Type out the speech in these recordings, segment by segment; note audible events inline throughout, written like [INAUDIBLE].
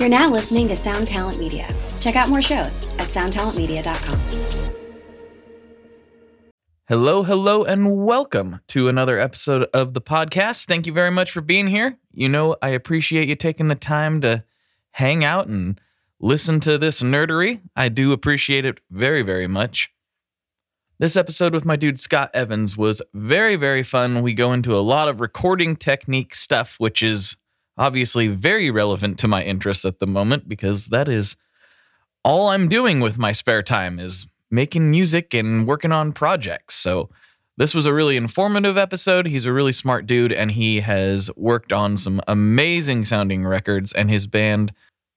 You're now listening to Sound Talent Media. Check out more shows at soundtalentmedia.com. Hello, hello, and welcome to another episode of the podcast. Thank you very much for being here. You know, I appreciate you taking the time to hang out and listen to this nerdery. I do appreciate it very, very much. This episode with my dude Scott Evans was very, very fun. We go into a lot of recording technique stuff, which is obviously very relevant to my interests at the moment because that is all I'm doing with my spare time is making music and working on projects. So this was a really informative episode. He's a really smart dude and he has worked on some amazing sounding records and his band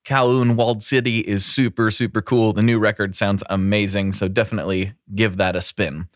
Kowloon Walled City is super super cool. The new record sounds amazing, so definitely give that a spin.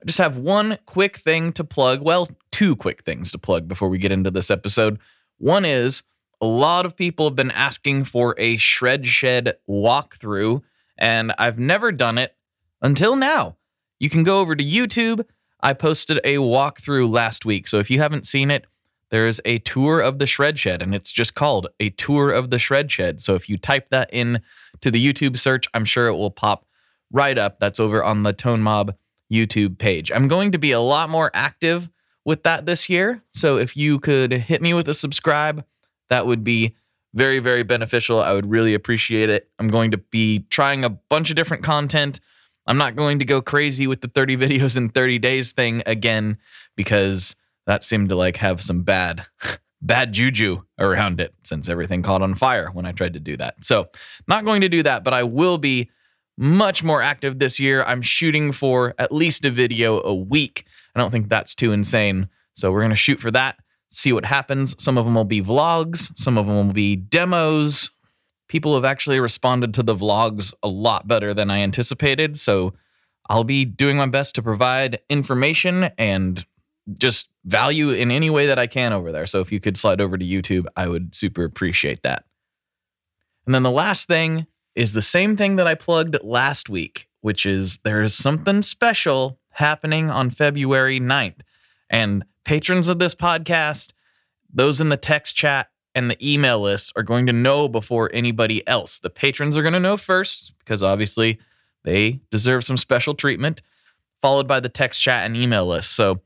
I just have one quick thing to plug. Well, two quick things to plug before we get into this episode. One is a lot of people have been asking for a Shred Shed walkthrough, and I've never done it until now. You can go over to YouTube. I posted a walkthrough last week. So if you haven't seen it, there is a tour of the Shred Shed, and it's just called a tour of the Shred Shed. So if you type that in to the YouTube search, I'm sure it will pop right up. That's over on the Tone Mob YouTube page. I'm going to be a lot more active with that this year. So if you could hit me with a subscribe, that would be very, very beneficial. I would really appreciate it. I'm going to be trying a bunch of different content. I'm not going to go crazy with the 30 [LAUGHS] videos in 30 days thing again because that seemed to like have some bad [LAUGHS] bad juju around it since everything caught on fire when I tried to do that. So, not going to do that, but I will be much more active this year. I'm shooting for at least a video a week. I don't think that's too insane. So, we're going to shoot for that, see what happens. Some of them will be vlogs, some of them will be demos, people have actually responded to the vlogs a lot better than I anticipated. So I'll be doing my best to provide information and just value in any way that I can over there. So if you could slide over to YouTube, I would super appreciate that. And then the last thing is the same thing that I plugged last week, which is there is something special happening on February 9th. And patrons of this podcast, those in the text chat, and the email list are going to know before anybody else. The patrons are going to know first because obviously they deserve some special treatment, followed by the text chat and email list. So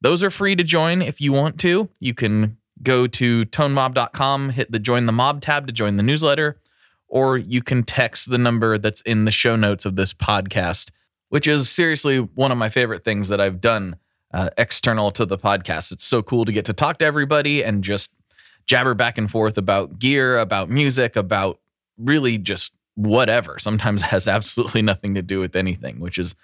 those are free to join if you want to. You can go to tonemob.com, hit the join the mob tab to join the newsletter, or you can text the number that's in the show notes of this podcast, which is seriously one of my favorite things that I've done uh, external to the podcast. It's so cool to get to talk to everybody and just jabber back and forth about gear, about music, about really just whatever. Sometimes [LAUGHS] has absolutely nothing to do with anything, which is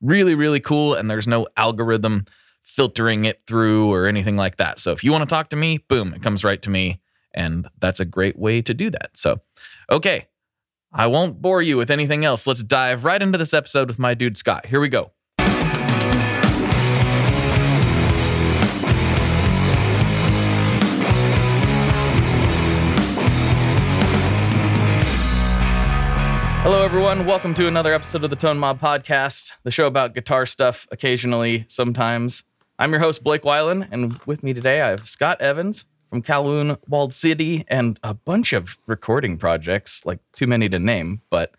really, really cool. And there's no algorithm filtering it through or anything like that. So if you want to talk to me, boom, it comes right to me. And that's a great way to do that. So, okay, I won't bore you with anything else. Let's dive right into this episode with my dude Scott. Here we go. Hello, everyone. Welcome to another episode of the Tone Mob Podcast, the show about guitar stuff occasionally, sometimes. I'm your host, Blake Weiland, and with me today I have Scott Evans from Kowloon Walled City and a bunch of recording projects, like too many to name, but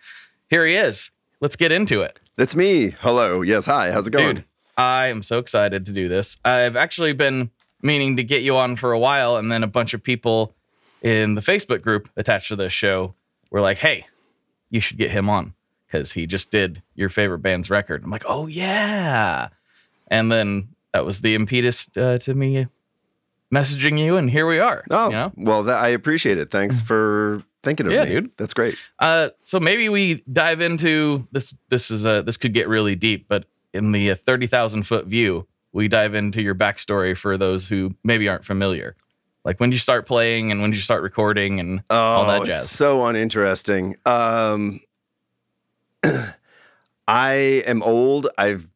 here he is. Let's get into it. That's me. Hello. Yes. Hi. How's it going? Dude, I am so excited to do this. I've actually been meaning to get you on for a while, and then a bunch of people in the Facebook group attached to this show were like, hey, you should get him on because he just did your favorite band's record. I'm like, oh yeah. And then that was the impetus uh, to me messaging you, and here we are. Oh, you know? well, that, I appreciate it. Thanks for thinking of Yeah, me, dude. That's great. Uh, so maybe we dive into this. This is a this could get really deep, but in the uh, thirty thousand foot view, we dive into your backstory for those who maybe aren't familiar. Like when did you start playing and when did you start recording and Oh, all that it's jazz. so uninteresting. Um, [CLEARS THROAT] I am old. I've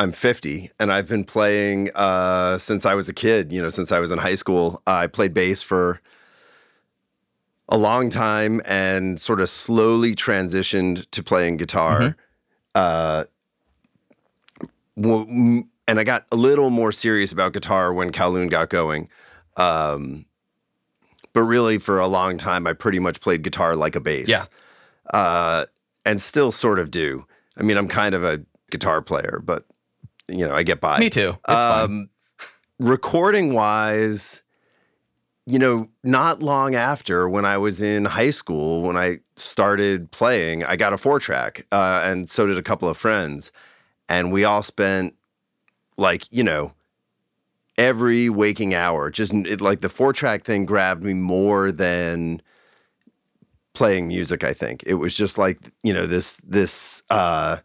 I'm 50 and I've been playing uh, since I was a kid. You know, since I was in high school. I played bass for a long time and sort of slowly transitioned to playing guitar. Mm-hmm. Uh, w- and I got a little more serious about guitar when Kowloon got going. Um, but really for a long time I pretty much played guitar like a bass. Yeah. Uh, and still sort of do. I mean, I'm kind of a guitar player, but you know, I get by. Me too. Um, recording wise, you know, not long after when I was in high school, when I started playing, I got a four track, uh, and so did a couple of friends. And we all spent like, you know, every waking hour, just it, like the four track thing grabbed me more than playing music, I think. It was just like, you know, this, this, uh,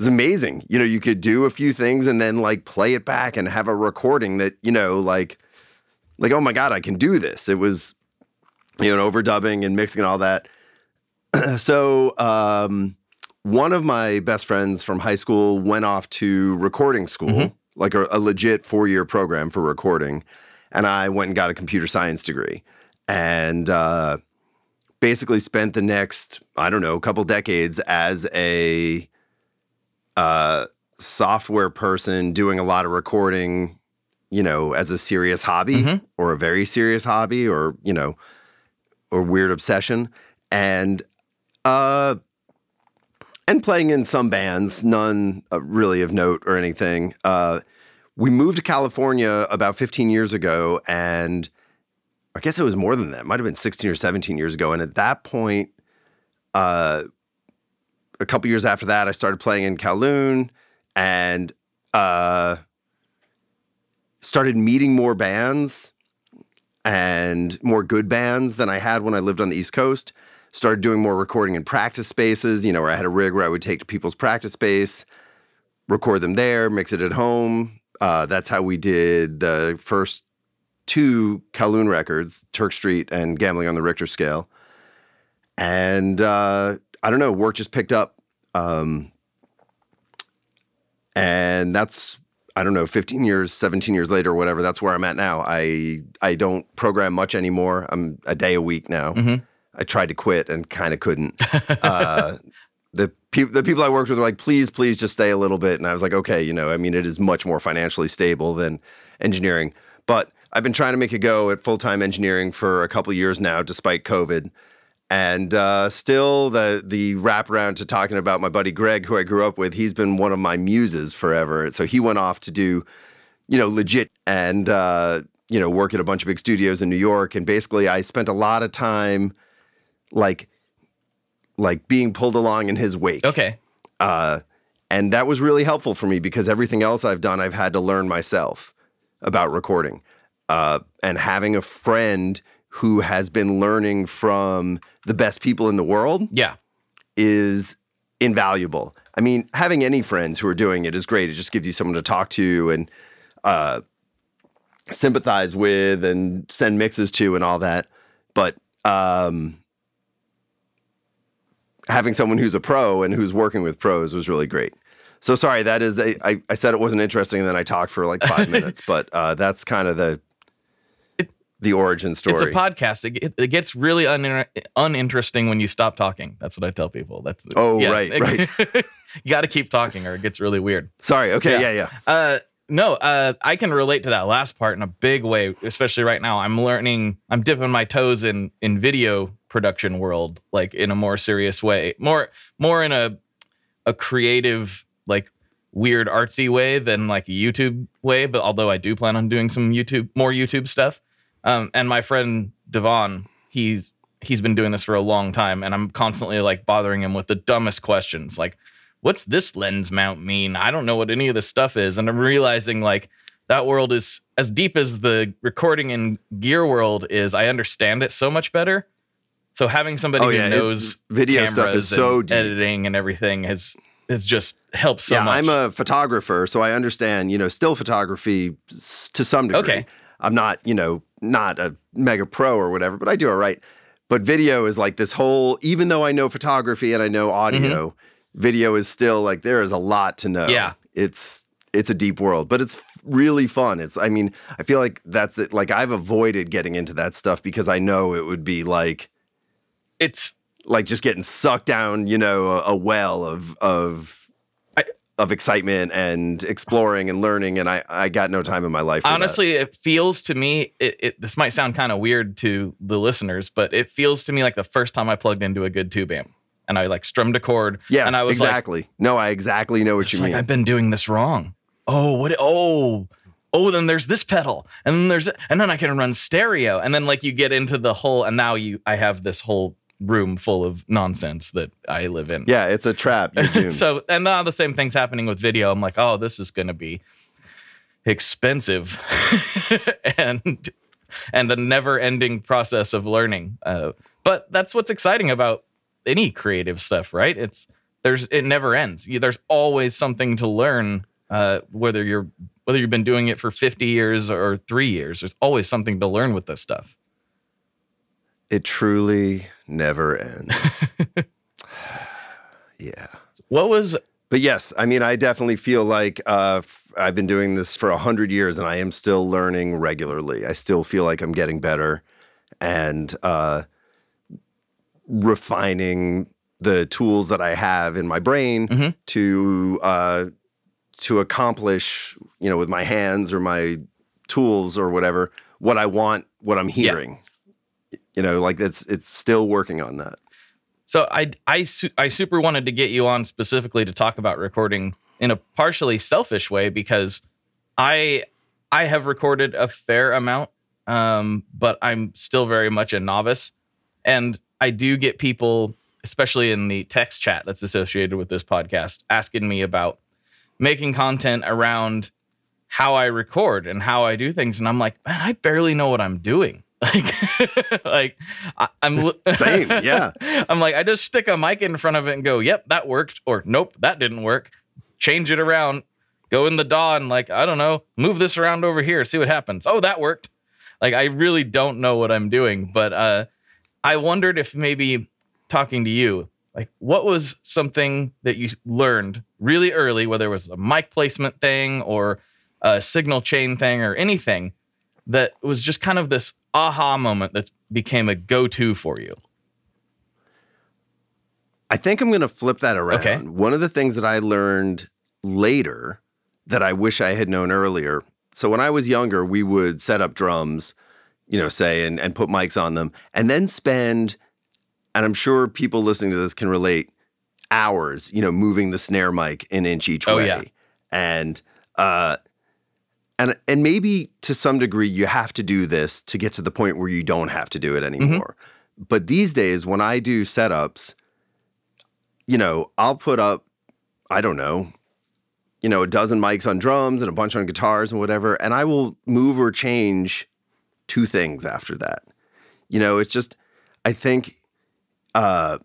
it's amazing. You know, you could do a few things and then like play it back and have a recording that, you know, like, like, oh my God, I can do this. It was, you know, overdubbing and mixing and all that. [CLEARS THROAT] so, um, one of my best friends from high school went off to recording school, like a, a legit four year program for recording. And I went and got a computer science degree and uh, basically spent the next, I don't know, a couple decades as a uh, software person doing a lot of recording, you know, as a serious hobby Mhm. or a very serious hobby or, you know, or weird obsession. And, uh, and playing in some bands, none uh, really of note or anything. Uh, we moved to California about 15 years ago, and I guess it was more than that. It might have been 16 or 17 years ago. And at that point, uh, a couple years after that, I started playing in Kowloon and uh, started meeting more bands and more good bands than I had when I lived on the East Coast. Started doing more recording in practice spaces, you know, where I had a rig where I would take to people's practice space, record them there, mix it at home. Uh, that's how we did the first two Kowloon records, Turk Street and Gambling on the Richter Scale. And uh, I don't know, work just picked up. Um, and that's I don't know, 15 years, 17 years later, or whatever. That's where I'm at now. I I don't program much anymore. I'm a day a week now. Mhm. I tried to quit and kind of couldn't. uh, [LAUGHS] the people the people I worked with were like, please, please, just stay a little bit. And I was like, okay, you know, I mean, it is much more financially stable than engineering, but I've been trying to make a go at full time engineering for a couple years now, despite COVID. And uh, still, the the wraparound to talking about my buddy Greg, who I grew up with, he's been one of my muses forever. So he went off to do, you know, legit and uh, you know work at a bunch of big studios in New York. And basically, I spent a lot of time, like, like being pulled along in his wake. Okay. Uh, and that was really helpful for me because everything else I've done, I've had to learn myself about recording. Uh, and having a friend who has been learning from the best people in the world Yeah. is invaluable. I mean, having any friends who are doing it is great. It just gives you someone to talk to and uh, sympathize with and send mixes to and all that. But um, having someone who's a pro and who's working with pros was really great. So sorry, that is a, I, I said it wasn't interesting, and then I talked for like five [LAUGHS] minutes, but uh, that's kind of the the origin story. It's a podcast. It, it, gets really uninter- uninteresting when you stop talking. That's what I tell people. That's Oh, right, [LAUGHS] right. you got to keep talking, or it gets really weird. Sorry. Okay. Yeah. Yeah. Yeah. Uh, no, uh, I can relate to that last part in a big way, especially right now. I'm learning. I'm dipping my toes in in video production world, like in a more serious way, more more in a a creative, like weird artsy way than like a YouTube way. But although I do plan on doing some YouTube, more YouTube stuff. Um, and my friend Devon, he's he's been doing this for a long time, and I'm constantly like bothering him with the dumbest questions, like, "What's this lens mount mean?" I don't know what any of this stuff is, and I'm realizing like that world is as deep as the recording and gear world is. I understand it so much better. So having somebody Oh, who yeah, it's- knows video stuff is so deep. editing and everything has has just helped so yeah, much. I'm a photographer, so I understand, you know, still photography to some degree. Okay. I'm not, you know, not a mega pro or whatever, but I do all right. But video is like this whole, even though I know photography and I know audio, video is still like there is a lot to know. Mm-hmm. Yeah. It's it's a deep world, but it's really fun. It's I mean, I feel like that's it. Like I've avoided getting into that stuff because I know it would be like it's like just getting sucked down, you know, a, a well of of of excitement and exploring and learning, and I I got no time in my life. For that. Honestly, it feels to me. It, it this might sound kind of weird to the listeners, but it feels to me like the first time I plugged into a good tube amp and I like strummed a chord. yeah, and I was like, exactly. no, I exactly know what you like mean. I've been doing this wrong. Oh, what? Oh, oh. Then there's this pedal, and then there's, and then I can run stereo, and then like you get into the whole, and now you, I have this whole room full of nonsense that I live in. yeah, it's a trap. [LAUGHS] So, and now the same thing's happening with video. I'm like, oh, this is going to be expensive, [LAUGHS] and and a never-ending process of learning. Uh, but that's what's exciting about any creative stuff, right? It's there's it never ends. There's always something to learn, uh, whether you're whether you've been doing it for 50 years or three years. There's always something to learn with this stuff. it truly never ends. [LAUGHS] yeah. What was But yes, I mean, I definitely feel like uh, I've been doing this for a hundred years, and I am still learning regularly. I still feel like I'm getting better and uh, refining the tools that I have in my brain Mhm. to uh, to accomplish, you know, with my hands or my tools or whatever, what I want, what I'm hearing. You know, like it's it's still working on that. So I I su- I super wanted to get you on specifically to talk about recording in a partially selfish way because I I have recorded a fair amount, um, but I'm still very much a novice, and I do get people, especially in the text chat that's associated with this podcast, asking me about making content around how I record and how I do things, and I'm like, man, I barely know what I'm doing. [LAUGHS] Like, like I, I'm li- [LAUGHS] Same, yeah. I'm like, I just stick a mic in front of it and go, yep, that worked, or nope, that didn't work. Change it around, go in the DAW and like, I don't know, move this around over here, see what happens. Oh, that worked. Like, I really don't know what I'm doing, but uh, I wondered if maybe talking to you, like, what was something that you learned really early, whether it was a mic placement thing or a signal chain thing or anything that was just kind of this aha moment that became a go-to for you. I think I'm going to flip that around. Okay. One of the things that I learned later that I wish I had known earlier. So when I was younger, we would set up drums, you know, say and and put mics on them, and then spend, and I'm sure people listening to this can relate, hours, you know, moving the snare mic an inch each Oh, way, yeah. and uh, and and maybe to some degree you have to do this to get to the point where you don't have to do it anymore. But these days, when I do setups, you know, I'll put up, I don't know, you know, a dozen mics on drums and a bunch on guitars and whatever, and I will move or change two things after that. You know, it's just, I think, uh,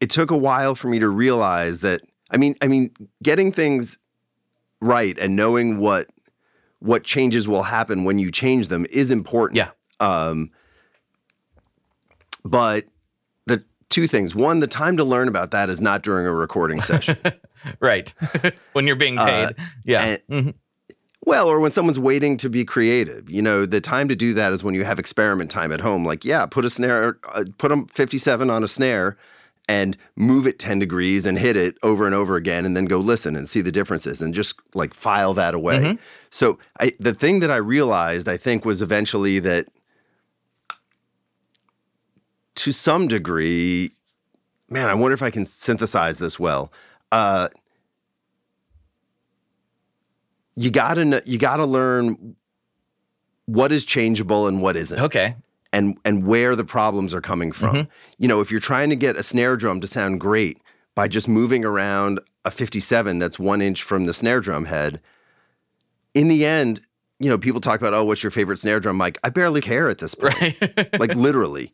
it took a while for me to realize that. I mean, I mean, getting things right and knowing what what changes will happen when you change them is important. Yeah. Um, but the two things: one, the time to learn about that is not during a recording [LAUGHS] session. Right. [LAUGHS] when you're being Uh, paid. yeah. and- Mhm. Well, or when someone's waiting to be creative, you know, the time to do that is when you have experiment time at home. Like, yeah, put a snare, uh, put a 57 on a snare and move it 10 degrees and hit it over and over again and then go listen and see the differences and just like file that away. Mhm. So, I, the thing that I realized, I think, was eventually that to some degree, man, I wonder if I can synthesize this well. Uh, you gotta you gotta learn what is changeable and what isn't Okay. And and where the problems are coming from. Mhm. You know, if you're trying to get a snare drum to sound great by just moving around a 57 that's one inch from the snare drum head, in the end, you know, people talk about, oh, what's your favorite snare drum mic? I barely care at this point, Right. [LAUGHS] like literally,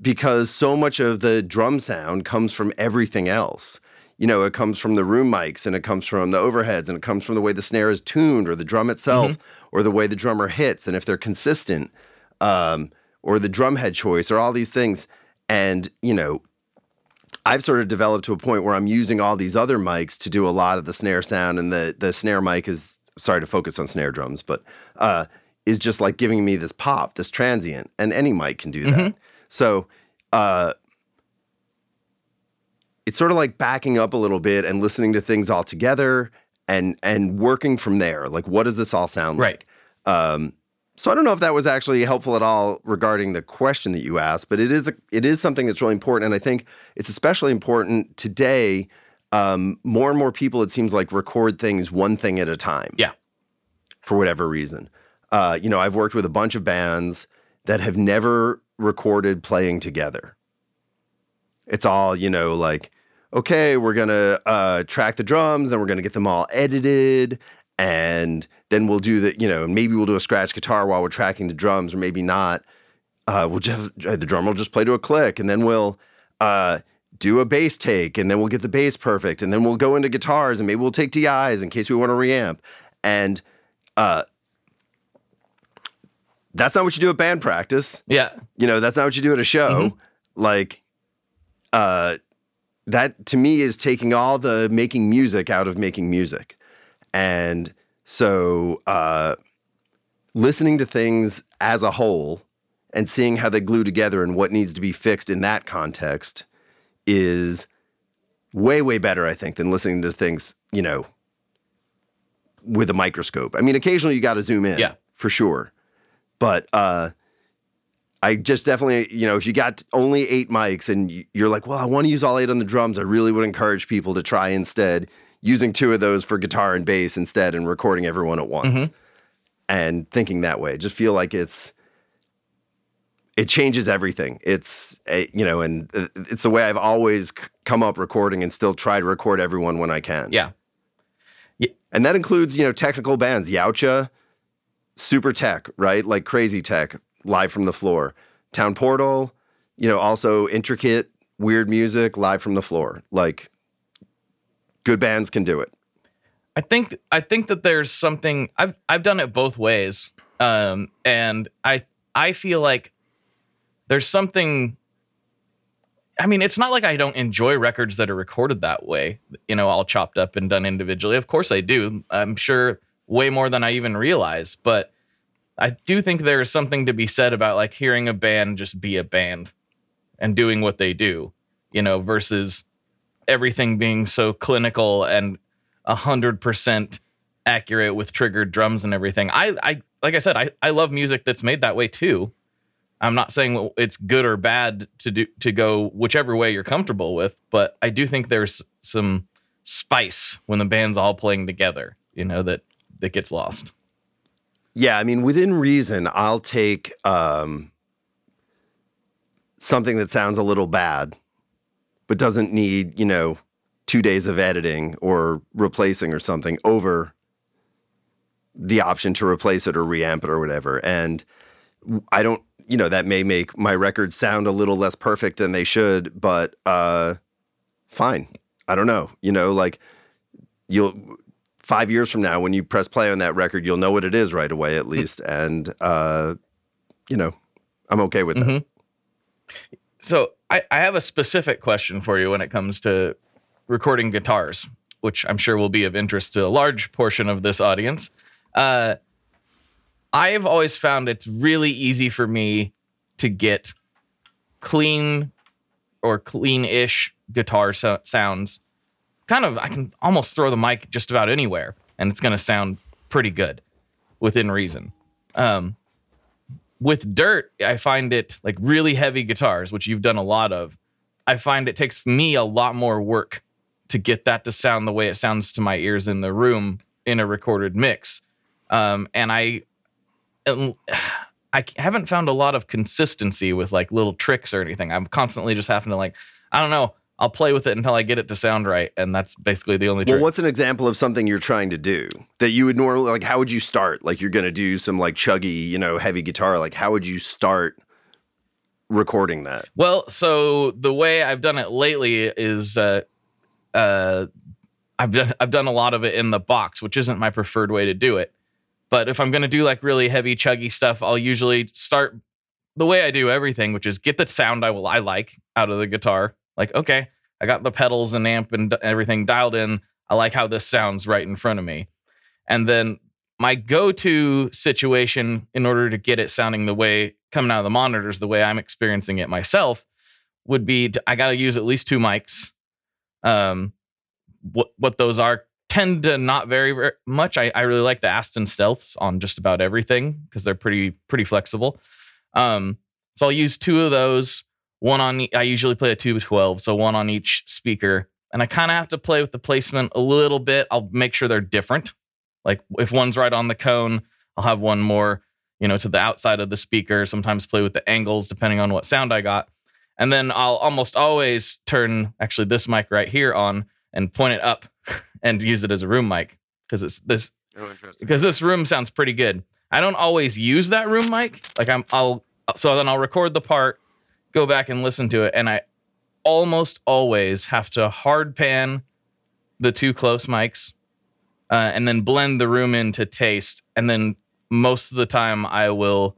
because so much of the drum sound comes from everything else. You know, it comes from the room mics and it comes from the overheads and it comes from the way the snare is tuned or the drum itself or the way the drummer hits and if they're consistent um, or the drum head choice or all these things. And, you know, I've sort of developed to a point where I'm using all these other mics to do a lot of the snare sound, and the the snare mic is sorry to focus on snare drums, but uh, is just like giving me this pop, this transient, and any mic can do that. So uh, it's sort of like backing up a little bit and listening to things all together and and working from there. Like, what does this all sound Right. like? Um, so I don't know if that was actually helpful at all regarding the question that you asked, but it is the, it is something that's really important, and I think it's especially important today. Um, more and more people, it seems like, record things one thing at a time. Yeah. For whatever reason, uh, you know, I've worked with a bunch of bands that have never recorded playing together. It's all, you know, like, okay, we're gonna uh, track the drums, then we're gonna get them all edited, and then we'll do the, you know, maybe we'll do a scratch guitar while we're tracking the drums, or maybe not. Uh, we'll just the drummer will just play to a click, and then we'll uh, do a bass take, and then we'll get the bass perfect, and then we'll go into guitars, and maybe we'll take DIs in case we want to reamp, and uh, that's not what you do at band practice. Yeah. you know that's not what you do at a show. Like uh that to me is taking all the making music out of making music and so uh listening to things as a whole and seeing how they glue together and what needs to be fixed in that context is way way better i think than listening to things you know with a microscope. I mean occasionally you got to zoom in Yeah. for sure. But uh I just definitely, you know, if you got only eight mics and you're like, well, I want to use all eight on the drums, I really would encourage people to try instead using two of those for guitar and bass instead and recording everyone at once and thinking that way. Just feel like it's, it changes everything. It's, you know, and uh, it's the way I've always come up recording and still try to record everyone when I can. Yeah. And that includes, you know, technical bands, Yautja, super tech, right? Like crazy tech, live from the floor. Town Portal, you know, also intricate, weird music, live from the floor. Like good bands can do it. I think I think that there's something I've I've done it both ways. Um and I I feel like there's something I mean, it's not like I don't enjoy records that are recorded that way, you know, all chopped up and done individually. Of course I do. I'm sure way more than I even realize, but I do think there is something to be said about like hearing a band just be a band and doing what they do, you know, versus everything being so clinical and hundred percent accurate with triggered drums and everything. I, I, like I said, I, I love music that's made that way too. I'm not saying it's good or bad to do to go whichever way you're comfortable with, but I do think there's some spice when the band's all playing together. You know that that gets lost. Yeah, I mean, within reason, I'll take um, something that sounds a little bad, but doesn't need, you know, two days of editing or replacing or something over the option to replace it or reamp it or whatever. And I don't, you know, that may make my records sound a little less perfect than they should, but uh, fine. I don't know. You know, like you'll five years from now when you press play on that record, you'll know what it is right away at least. and uh, you know, I'm okay with that. Mhm. So I, I have a specific question for you when it comes to recording guitars, which I'm sure will be of interest to a large portion of this audience. Uh, I've always found it's really easy for me to get clean or clean-ish guitar so- sounds. Kind of, I can almost throw the mic just about anywhere, and it's going to sound pretty good within reason. Um, with dirt, I find it like really heavy guitars, which you've done a lot of. I find it takes me a lot more work to get that to sound the way it sounds to my ears in the room in a recorded mix. Um, and I, [SIGHS] I haven't found a lot of consistency with like little tricks or anything. I'm constantly just having to like, I don't know, I'll play with it until I get it to sound right, and that's basically the only Well, trick. what's an example of something you're trying to do that you would normally like? How would you start? Like you're going to do some like chuggy, you know, heavy guitar. Like how would you start recording that? Well, so the way I've done it lately is uh uh I've done I've done a lot of it in the box, which isn't my preferred way to do it. But if I'm going to do like really heavy chuggy stuff, I'll usually start the way I do everything, which is get the sound I will I like out of the guitar. Like, okay, I got the pedals and amp and everything dialed in. I like how this sounds right in front of me. And then my go-to situation in order to get it sounding the way coming out of the monitors the way I'm experiencing it myself would be to, I got to use at least two mics Um, what what those are tend to not vary very much. I, I really like the Aston Stealths on just about everything because they're pretty pretty flexible. Um, so I'll use two of those. One on I usually play a two of twelve, so one on each speaker, and I kind of have to play with the placement a little bit. I'll make sure they're different. Like if one's right on the cone, I'll have one more, you know, to the outside of the speaker. Sometimes play with the angles depending on what sound I got. And then I'll almost always turn actually this mic right here on and point it up [LAUGHS] and use it as a room mic because it's this Oh, interesting. because this room sounds pretty good. I don't always use that room mic. Like I'm I'll so then I'll record the part, go back and listen to it and I almost always have to hard pan the two close mics uh, and then blend the room into taste and then most of the time I will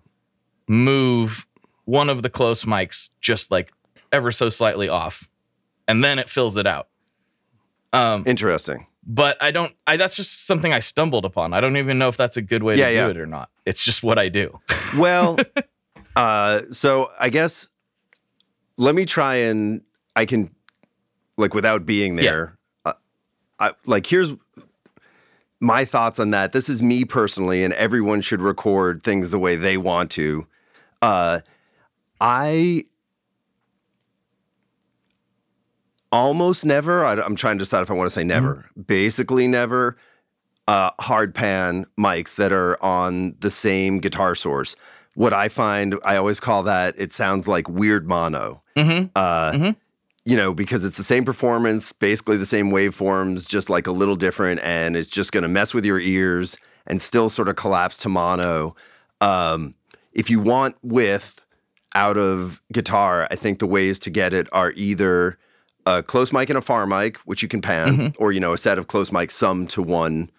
move one of the close mics just like ever so slightly off and then it fills it out. Um, Interesting. but I don't. I that's just something I stumbled upon. I don't even know if that's a good way Yeah, to do it or not. It's just what I do. Well, [LAUGHS] uh, so I guess let me try and I can like without being there. Uh, I like here's my thoughts on that. This is me personally, and everyone should record things the way they want to. Uh, I almost never. I, am trying to decide if I want to say never. Basically, never. Uh, hard pan mics that are on the same guitar source. What I find, I always call that. It sounds like weird mono. Mm-hmm. Uh, Mhm. You know, because it's the same performance, basically the same waveforms, just like a little different, and it's just going to mess with your ears and still sort of collapse to mono. Um, if you want width out of guitar, I think the ways to get it are either a close mic and a far mic, which you can pan, or you know, a set of close mics summed to one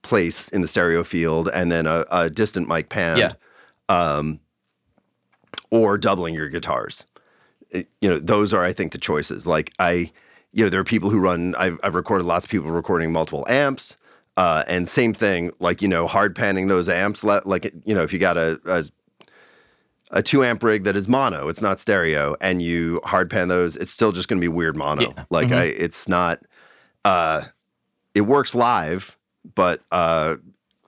place in the stereo field, and then a, a distant mic panned, Yeah. um, or doubling your guitars. It- you know, those are I think the choices. Like I, you know, there are people who run. I've, I've recorded lots of people recording multiple amps. Uh, and same thing, like you know, hard panning those amps. Like you know, if you got a, a a two amp rig that is mono, it's not stereo, and you hard pan those, it's still just going to be weird mono. Yeah. Like Mhm. I, it's not. Uh, it works live, but uh,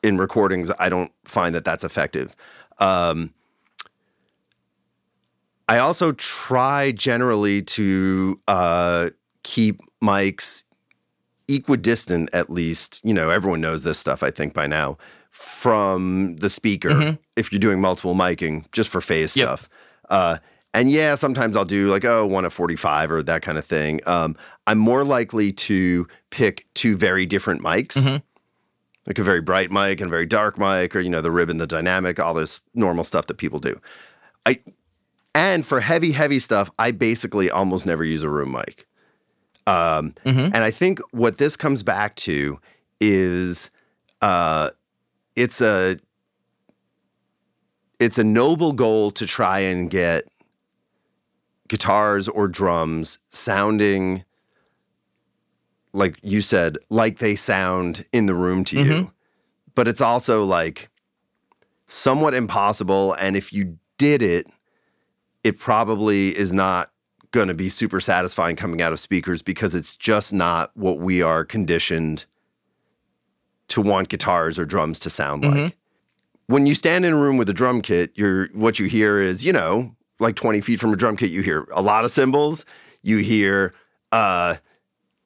in recordings, I don't find that that's effective. Um, I also try generally to uh, keep mics equidistant, at least. You know, everyone knows this stuff, I think, by now, from the speaker Mhm. if you're doing multiple miking, just for phase Yep. stuff. Uh, and yeah, sometimes I'll do like, oh, one at 45 or that kind of thing. Um, I'm more likely to pick two very different mics Mhm. like a very bright mic and a very dark mic, or you know, the ribbon, the dynamic, all this normal stuff that people do. I and for heavy, heavy stuff, I basically almost never use a room mic. Um, Mhm. And I think what this comes back to is uh, it's a it's a noble goal to try and get guitars or drums sounding like you said, like they sound in the room to you. But it's also like somewhat impossible. And if you did it, it probably is not going to be super satisfying coming out of speakers because it's just not what we are conditioned to want guitars or drums to sound like. When you stand in a room with a drum kit, you're what you hear is, you know, like 20 feet from a drum kit, you hear a lot of cymbals. You hear uh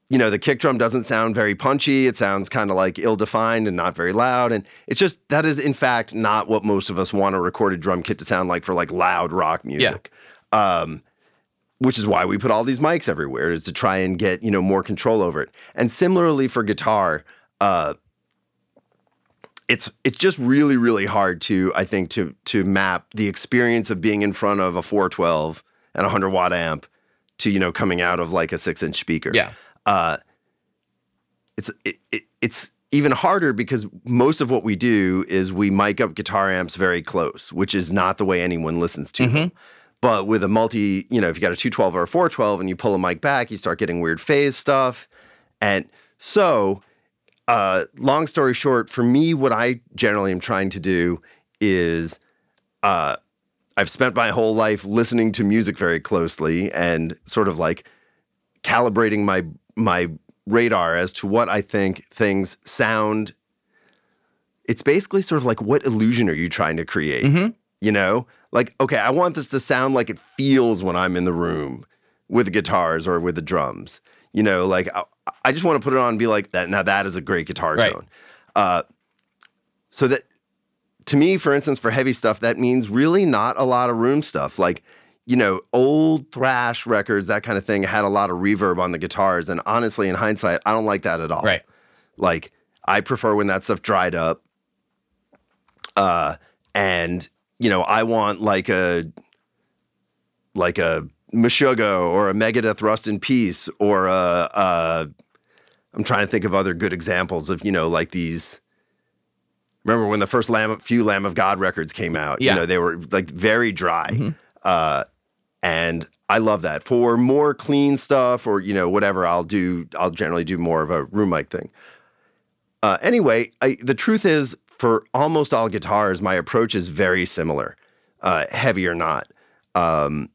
you know, the kick drum doesn't sound very punchy. It sounds kind of like ill defined and not very loud. And it's just, that is in fact not what most of us want a recorded drum kit to sound like for like loud rock music. Um, which is why we put all these mics everywhere is to try and get, you know, more control over it. And similarly for guitar, uh, it's it's just really really hard to I think to to map the experience of being in front of a 412 and a 100 watt amp to you know coming out of like a 6 inch speaker Yeah. Uh, it's it, it, it's even harder because most of what we do is we mic up guitar amps very close, which is not the way anyone listens to them. But with a multi, you know, if you got a 212 or a 412 and you pull a mic back, you start getting weird phase stuff. And so, uh, long story short, for me, what I generally am trying to do is uh, I've spent my whole life listening to music very closely and sort of like calibrating my my radar as to what I think things sound. It's basically sort of like what illusion are you trying to create? Mhm. You know, like okay, I want this to sound like it feels when I'm in the room with the guitars or with the drums. You know, like I, I just want to put it on and be like that. Now that is a great guitar Right. tone. Uh, so that to me, for instance, for heavy stuff, that means really not a lot of room stuff. Like, you know, old thrash records, that kind of thing, had a lot of reverb on the guitars. And honestly, in hindsight, I don't like that at all. Right. Like, I prefer when that stuff dried up. Uh, and you know, I want like a like a Meshuggah or a Megadeth Rust in Peace or a, a I'm trying to think of other good examples of you know like these. Remember when the first Lamb, few Lamb of God records came out? Yeah. You know they were like very dry, Mhm. uh, and I love that. For more clean stuff or you know whatever, I'll do. I'll generally do more of a room mic thing. Uh, anyway, I, the truth is, for almost all guitars, my approach is very similar, uh, heavy or not, um,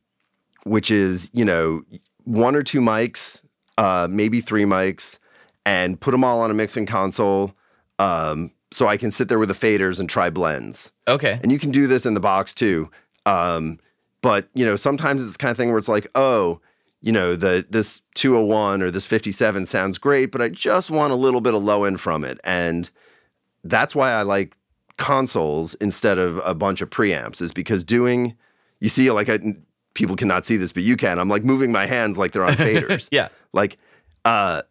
which is you know one or two mics, uh, maybe three mics, and put them all on a mixing console, um, so I can sit there with the faders and try blends. Okay. And you can do this in the box too. Um, but you know, sometimes it's the kind of thing where it's like, oh, you know, the this 201 or this 57 sounds great, but I just want a little bit of low end from it. And that's why I like consoles instead of a bunch of preamps, is because doing you see like I, people cannot see this, but you can. I'm like moving my hands like they're on [LAUGHS] faders. Yeah. Like, uh,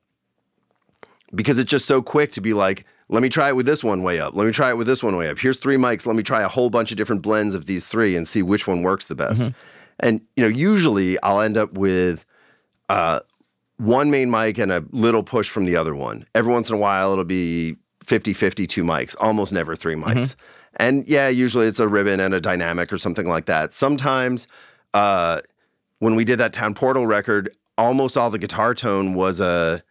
because it's just so quick to be like, let me try it with this one way up. Let me try it with this one way up. Here's three mics. Let me try a whole bunch of different blends of these three and see which one works the best. And you know, usually I'll end up with uh, one main mic and a little push from the other one. Every once in a while, it'll be 50 50, two mics, almost never three mics. And yeah, usually it's a ribbon and a dynamic or something like that. Sometimes uh, when we did that Town Portal record, almost all the guitar tone was a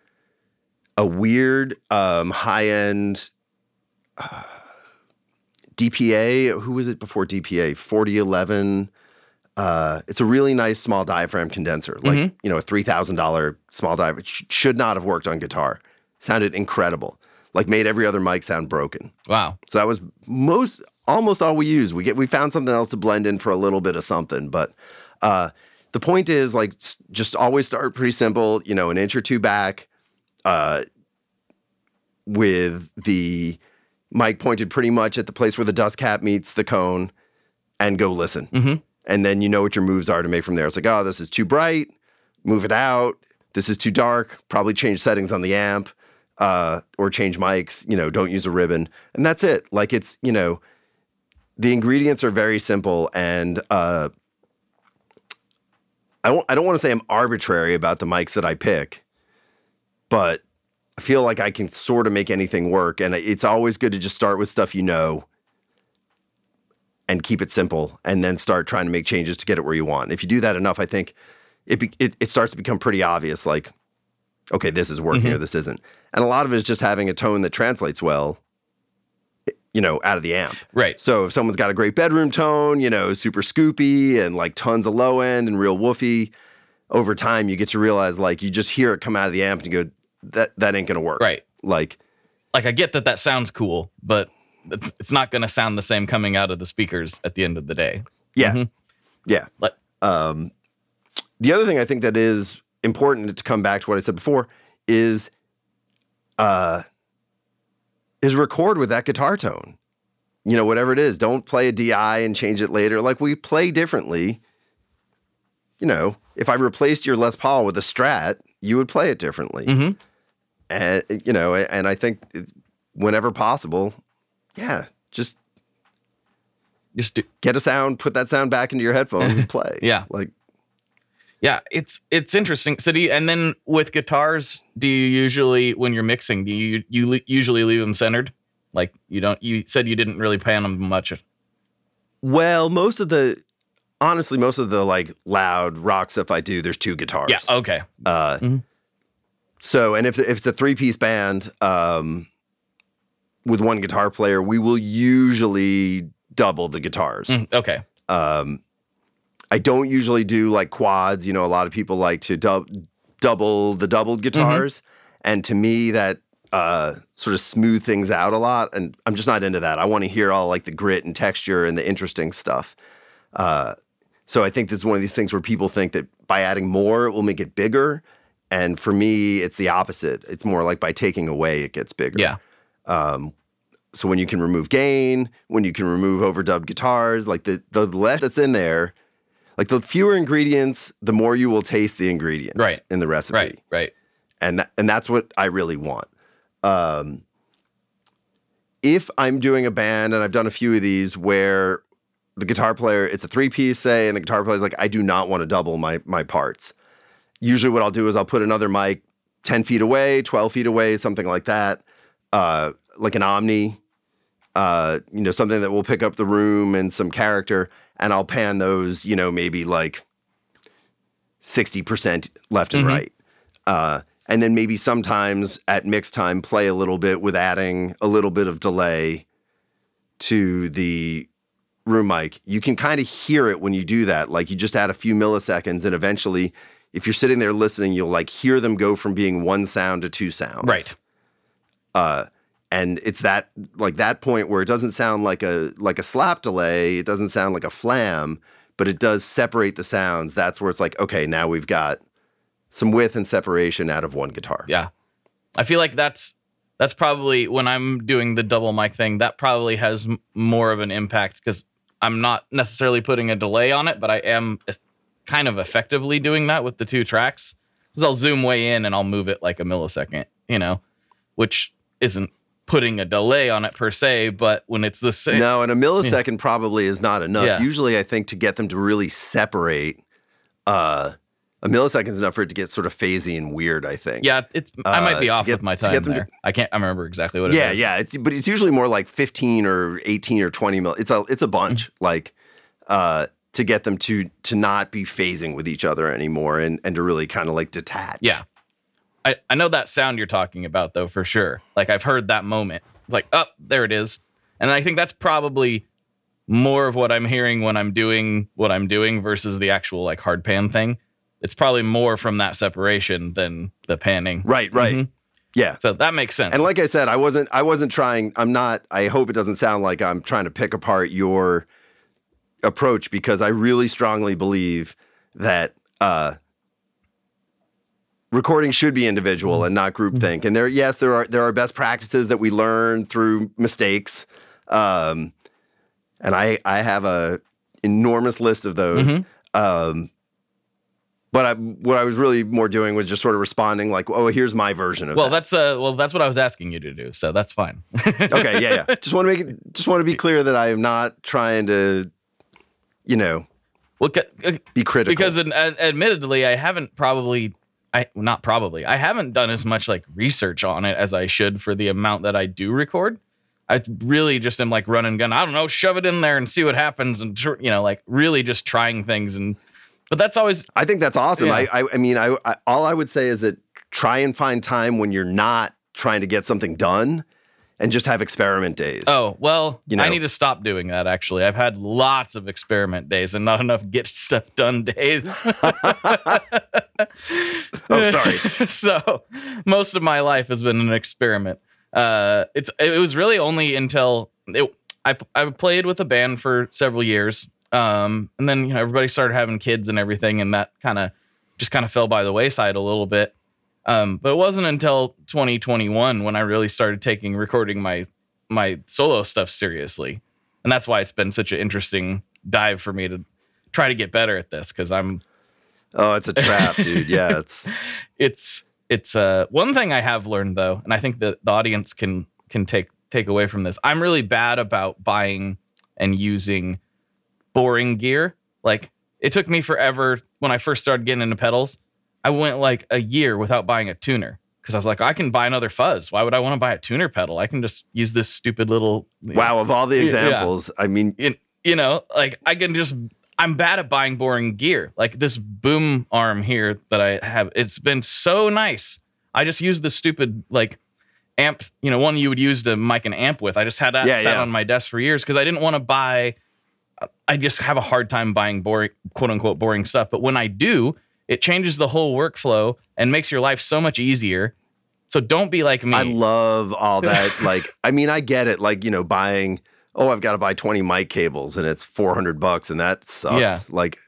a weird um, high end uh, DPA. Who was it before DPA? Forty eleven. Uh, it's a really nice small diaphragm condenser, like you know a three thousand dollar small diaphragm. Sh- should not have worked on guitar. Sounded incredible. Like made every other mic sound broken. Wow. So that was most almost all we used. We get we found something else to blend in for a little bit of something, but uh, the point is like just always start pretty simple. You know, an inch or two back, uh, with the mic pointed pretty much at the place where the dust cap meets the cone, and go listen. Mhm. And then you know what your moves are to make from there. It's like, oh, this is too bright. Move it out. This is too dark. Probably change settings on the amp uh, or change mics, you know, don't use a ribbon. And that's it. Like it's, you know, the ingredients are very simple and uh, I don't I don't want to say I'm arbitrary about the mics that I pick, but I feel like I can sort of make anything work and it's always good to just start with stuff you know and keep it simple and then start trying to make changes to get it where you want. If you do that enough, I think it be, it, it starts to become pretty obvious like okay, this is working mm-hmm. or this isn't. And a lot of it is just having a tone that translates well, you know, out of the amp. Right. So if someone's got a great bedroom tone, you know, super scoopy and like tons of low end and real woofy, over time you get to realize like you just hear it come out of the amp and you go, that that ain't gonna work. Right. Like, Like I get that that sounds cool, but it's it's not to sound the same coming out of the speakers at the end of the day. yeah. Mhm. Yeah. But Um, the other thing I think that is important to come back to what I said before is uh is record with that guitar tone. You know, whatever it is. Don't play a DI and change it later. Like we play differently. You know, if I replaced your Les Paul with a Strat, you would play it differently. Mhm. And you know, and I think whenever possible, yeah, just just do, get a sound, put that sound back into your headphones and [LAUGHS] play. Yeah. Like yeah, it's it's interesting. So do you, and then with guitars, do you usually when you're mixing, do you you le- usually leave them centered? Like you don't you said you didn't really pan them much. Well, most of the honestly, most of the like loud rock stuff I do, there's two guitars. Yeah, okay. Uh, Mhm. So, and if if it's a three piece band um, with one guitar player, we will usually double the guitars. Mm, okay. Um, I don't usually do like quads. You know, a lot of people like to dub, double the doubled guitars, and to me that uh, sort of smooth things out a lot. And I'm just not into that. I want to hear all like the grit and texture and the interesting stuff. Uh, so I think this is one of these things where people think that by adding more, it will make it bigger. And for me, it's the opposite. It's more like by taking away, it gets bigger. Yeah. So when you can remove gain, when you can remove overdubbed guitars, like the the less that's in there, like the fewer ingredients, the more you will taste the ingredients Right. in the recipe. Right. Right. and that, and that's what I really want. Um, if I'm doing a band, and I've done a few of these where the guitar player, it's a three piece, say, and the guitar player's like, I do not want to double my my parts. Usually, what I'll do is I'll put another mic ten feet away, twelve feet away, something like that, uh, like an Omni. Uh, you know, something that will pick up the room and some character, and I'll pan those, you know, maybe like 60% left and right. Uh, and then maybe sometimes at mix time, play a little bit with adding a little bit of delay to the room mic. You can kind of hear it when you do that. Like you just add a few milliseconds, and eventually, if you're sitting there listening, you'll like hear them go from being one sound to two sounds. Right. Uh, and it's that like that point where it doesn't sound like a like a slap delay. It doesn't sound like a flam, but it does separate the sounds. That's where it's like, okay, now we've got some width and separation out of one guitar. Yeah. I feel like that's that's probably when I'm doing the double mic thing, that probably has m- more of an impact because I'm not necessarily putting a delay on it, but I am kind of effectively doing that with the two tracks. Because I'll zoom way in and I'll move it like a millisecond, you know, which isn't putting a delay on it per se, but when it's the same. No, and a millisecond probably is not enough. Yeah. Usually, I think to get them to really separate, uh, a millisecond is enough for it to get sort of phasey and weird. I think. Yeah, it's I might be Uh, off get- with my time them to- I can't I remember exactly what it is. Yeah, yeah. It's but it's usually more like fifteen or eighteen or twenty mil. It's a it's a bunch. Mm-hmm. Like uh, to get them to to not be phasing with each other anymore and and to really kind of like detach. Yeah. I, I know that sound you're talking about though for sure. Like I've heard that moment. Like, oh, there it is. And I think that's probably more of what I'm hearing when I'm doing what I'm doing versus the actual like hard pan thing. It's probably more from that separation than the panning. Right. Right. Mhm. Yeah. So that makes sense. And like I said, I wasn't I wasn't trying. I'm not. I hope it doesn't sound like I'm trying to pick apart your approach because I really strongly believe that uh, recording should be individual and not groupthink. And there, yes, there are there are best practices that we learn through mistakes. Um, and I I have a enormous list of those. Um, but I, what I was really more doing was just sort of responding like, "Oh, here's my version of it. well, that." that's uh well that's what I was asking you to do. So that's fine. okay, yeah, yeah. [LAUGHS] Just want to make it. Just want to be clear that I am not trying to, you know, well, be critical. because ad- ad- admittedly i haven't probably i not probably i haven't done as much like research on it as i should for the amount that i do record i really just am like run and gun i don't know shove it in there and see what happens and you know like really just trying things and but that's always I think that's awesome. Yeah. I, I, I mean, I, I, all I would say is that try and find time when you're not trying to get something done, and just have experiment days. oh well You know. i need to stop doing that actually i've had lots of experiment days and not enough get [LAUGHS] stuff done days [LAUGHS] Oh, sorry. [LAUGHS] so most of my life has been an experiment. Uh, it's it was really only until it, I I played with a band for several years, um, and then you know everybody started having kids and everything, and that kind of just kind of fell by the wayside a little bit. Um, but it wasn't until 2021 when I really started taking recording my my solo stuff seriously, and that's why it's been such an interesting dive for me to try to get better at this because I'm Oh, it's a trap, dude. [LAUGHS] Yeah, it's it's it's uh one thing I have learned though, and I think that the audience can can take take away from this. I'm really bad about buying and using boring gear. Like it took me forever when I first started getting into pedals. I went like a year without buying a tuner because I was like, I can buy another fuzz. Why would I want to buy a tuner pedal? I can just use this stupid little wow. Of all the Yeah. examples, I mean, you, you know, like I can just I'm bad at buying boring gear. Like this boom arm here that I have, it's been so nice. I just use the stupid like amp, you know, one you would use to mic an amp with. I just had that Yeah, sat yeah. on my desk for years because I didn't want to buy. I just have a hard time buying boring, quote unquote, boring stuff. But when I do, It changes the whole workflow and makes your life so much easier. So don't be like me. I love all that. [LAUGHS] like, I mean, I get it. Like, you know, buying, oh, I've got to buy 20 mic cables and it's 400 bucks and that sucks. Yeah. Like,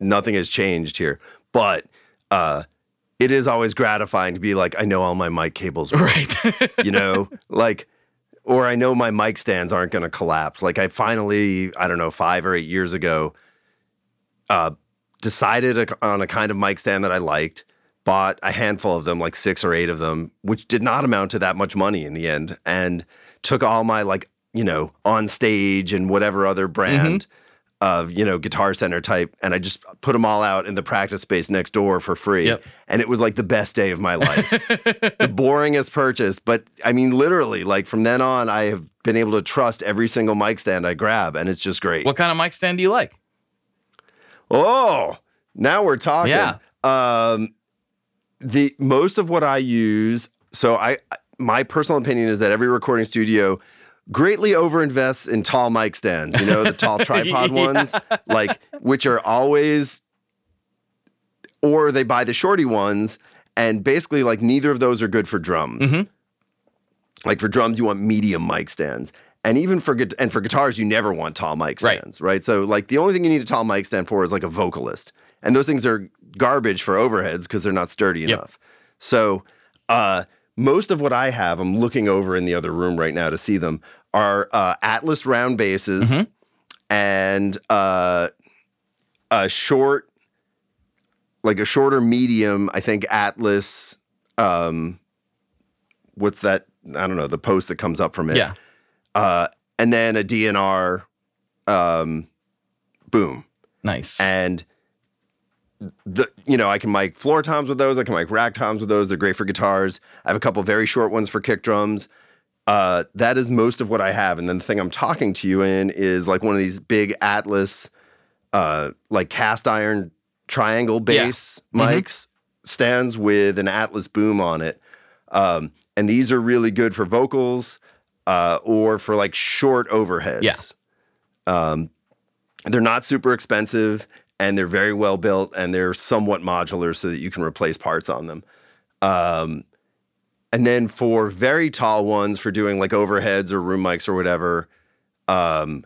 nothing has changed here. But uh, it is always gratifying to be like, I know all my mic cables, work, right. [LAUGHS] you know, like, or I know my mic stands aren't going to collapse. Like, I finally, I don't know, five or eight years ago, uh, decided on a kind of mic stand that I liked bought a handful of them, like six or eight of them, which did not amount to that much money in the end, and took all my like you know on stage and whatever other brand mm-hmm. of you know guitar center type, and I just put them all out in the practice space next door for free, Yep. and it was like the best day of my life. [LAUGHS] the boringest purchase, but I mean literally, like from then on, I have been able to trust every single mic stand I grab, and it's just great. what kind of mic stand do you like? Oh, now we're talking. Yeah. Um, the most of what I use, so I my personal opinion is that every recording studio greatly overinvests in tall mic stands. You know, the tall [LAUGHS] tripod Yeah. ones, like which are always, or they buy the shorty ones, and basically like neither of those are good for drums. Mhm. Like for drums, you want medium mic stands. And even for and for guitars, you never want tall mic stands, right? So like the only thing you need a tall mic stand for is like a vocalist, and those things are garbage for overheads because they're not sturdy Yep. enough. So uh, most of what I have, I'm looking over in the other room right now to see them, are uh, Atlas round bases Mhm. and uh, a short, like a shorter medium. I think Atlas. Um, what's that? I don't know the post that comes up from it Yeah. Uh, and then a DNR um, boom. Nice. And the you know I can mic floor toms with those. I can mic rack toms with those. They're great for guitars. I have a couple very short ones for kick drums. Uh, that is most of what I have. And then the thing I'm talking to you in is like one of these big Atlas, uh, like cast iron triangle Yeah. base Mhm. mics stands with an Atlas boom on it. Um, and these are really good for vocals uh, or for like short overheads. Yeah. Um, they're not super expensive and they're very well built and they're somewhat modular so that you can replace parts on them. Um, and then for very tall ones for doing like overheads or room mics or whatever, um,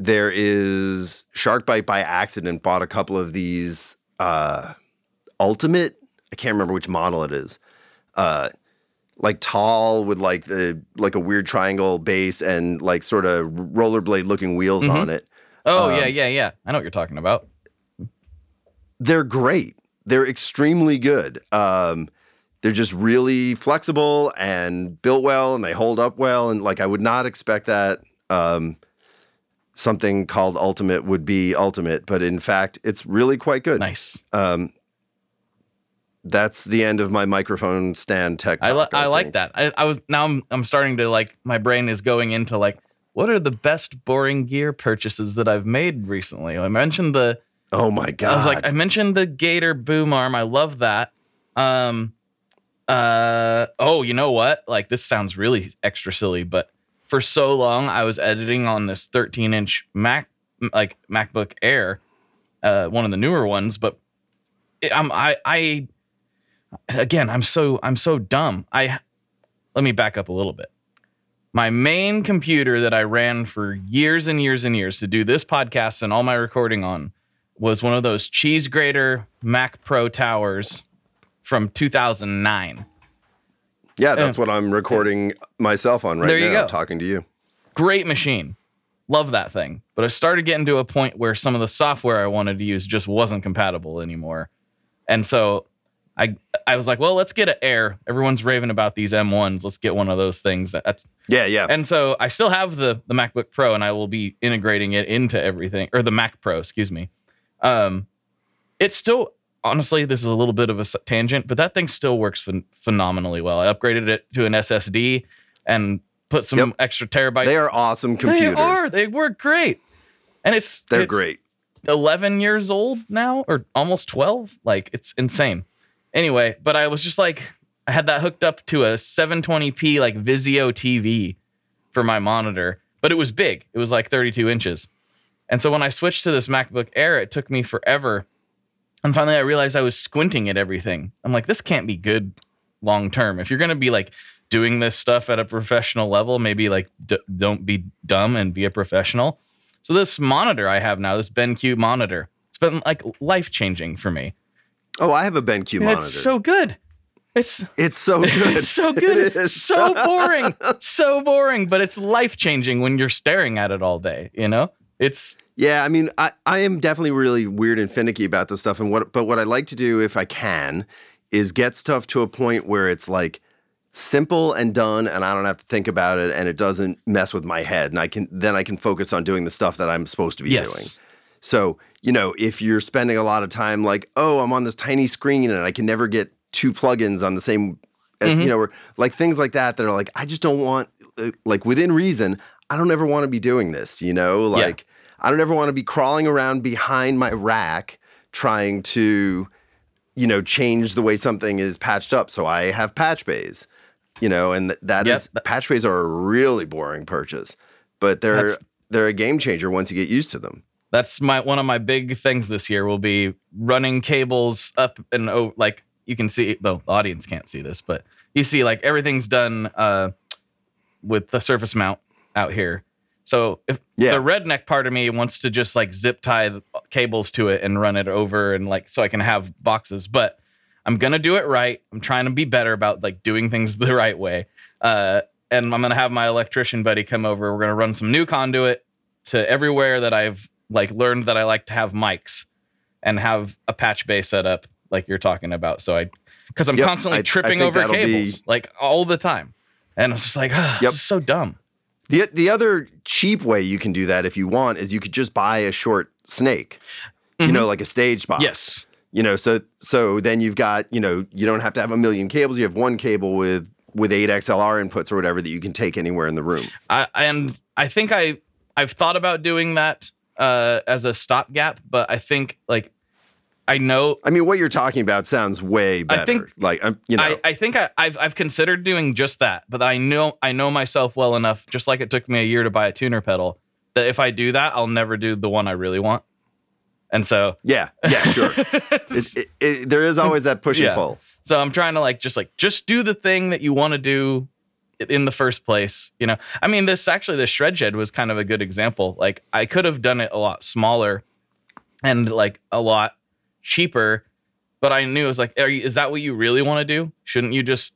there is Sharkbite by accident bought a couple of these uh, Ultimate. I can't remember which model it is. Uh, like tall with like the like a weird triangle base and like sort of rollerblade looking wheels Mhm. on it. oh um, yeah, yeah, yeah. I know what you're talking about. they're great. They're extremely good. Um, they're just really flexible and built well, and they hold up well. And like I would not expect that um, something called Ultimate would be Ultimate, but in fact, it's really quite good. Nice. Um, that's the end of my microphone stand tech. I, li- talk, I like that. I, I was now I'm I'm starting to like my brain is going into like what are the best boring gear purchases that I've made recently? I mentioned the Oh my god! I was like I mentioned the Gator boom arm. I love that. Um uh oh, you know what? Like this sounds really extra silly, but for so long I was editing on this 13 inch Mac like MacBook Air, uh one of the newer ones, but it, I'm I I again I'm so I'm so dumb. I let me back up a little bit. My main computer that I ran for years and years and years to do this podcast and all my recording on was one of those cheese grater Mac Pro towers from 2009. yeah, that's what I'm recording myself on right There you now, go. talking to you. Great machine. Love that thing. But I started getting to a point where some of the software I wanted to use just wasn't compatible anymore. And so I I was like, well, let's get an Air. Everyone's raving about these M1s. Let's get one of those things. That's Yeah, yeah. and so I still have the the MacBook Pro, and I will be integrating it into everything, or the Mac Pro, excuse me. Um, it's still honestly, this is a little bit of a tangent, but that thing still works phen- phenomenally well. I upgraded it to an SSD and put some Yep. extra terabytes. they are awesome computers. They are. They work great, and it's They're it's great. 11 years old now or almost 12 like it's insane anyway but i was just like i had that hooked up to a 720p like vizio tv for my monitor but it was big it was like 32 inches and so when i switched to this macbook air it took me forever And finally, I realized I was squinting at everything. I'm like, this can't be good long term. If you're going to be like doing this stuff at a professional level, maybe like d- don't be dumb and be a professional. So this monitor I have now, this BenQ monitor, it's been like life changing for me. Oh, I have a BenQ monitor. It's so good. It's it's so [LAUGHS] [LAUGHS] good. it's so good. It's so boring. so boring, but it's life changing when you're staring at it all day, you know? It's Yeah, I mean, I, I am definitely really weird and finicky about this stuff. And what, but what I like to do if I can is get stuff to a point where it's like simple and done, and I don't have to think about it, and it doesn't mess with my head, and I can then I can focus on doing the stuff that I'm supposed to be Yes. doing. So you know, if you're spending a lot of time like, oh, I'm on this tiny screen and I can never get two plugins on the same, uh, Mhm. you know, or like things like that that are like, I just don't want, uh, like within reason, I don't ever want to be doing this, you know, Yeah. like. I don't ever want to be crawling around behind my rack trying to, you know, change the way something is patched up. So I have patch bays, you know, and th- that Yep. is patch bays are a really boring purchase, but they're That's- they're a game changer once you get used to them. That's my one of my big things this year will be running cables up and oh like you can see the audience can't see this but you see like everything's done uh with the surface mount out here. So if Yeah. the redneck part of me wants to just like zip tie cables to it and run it over and like so i can have boxes but i'm gonna do it right. I'm trying to be better about like doing things [LAUGHS] the right way. Uh and i'm gonna have my electrician buddy come over. We're gonna run some new conduit to everywhere that I've like learned that I like to have mics and have a patch bay set up like you're talking about. So I because I'm Yep, constantly I- I tripping think over that'll be- cables like all the time. And it's just like, ah, Yep. this is so dumb. The the other cheap way you can do that if you want is you could just buy a short snake. You Mhm. know, like a stage box. Yes. You know, so so then you've got, you know, you don't have to have a million cables. You have one cable with with eight XLR inputs or whatever that you can take anywhere in the room. I and I think I I've thought about doing that uh as a stopgap, but I think like I know I mean, what you're talking about sounds way better. I think- like, I'm, you know, I, I think I, I've I've considered doing just that, but I know I know myself well enough, just like it took me a year to buy a tuner pedal, that if I do that, I'll never do the one I really want. And so yeah, yeah, sure. [LAUGHS] it, it, it, there is always that push and Yeah. pull. so I'm trying to like just like just do the thing that you want to do in the first place. You know, I mean, this actually this shred shed was kind of a good example. Like I could have done it a lot smaller and like a lot cheaper, but I knew it was like, are you, is that what you really want to do? Shouldn't you just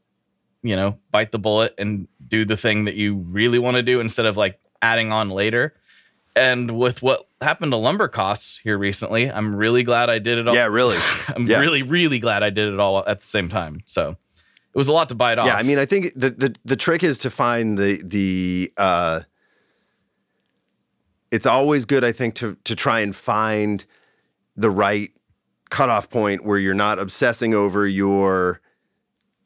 you know bite the bullet and do the thing that you really want to do instead of like adding on later? And with what happened to lumber costs here recently, I'm really glad I did it all. Yeah, really. [LAUGHS] I'm Yeah. really, really glad I did it all at the same time. So it was a lot to bite off. Yeah, I mean, I think the, the the trick is to find the the. uh It's always good, I think, to to try and find the right cutoff point where you're not obsessing over your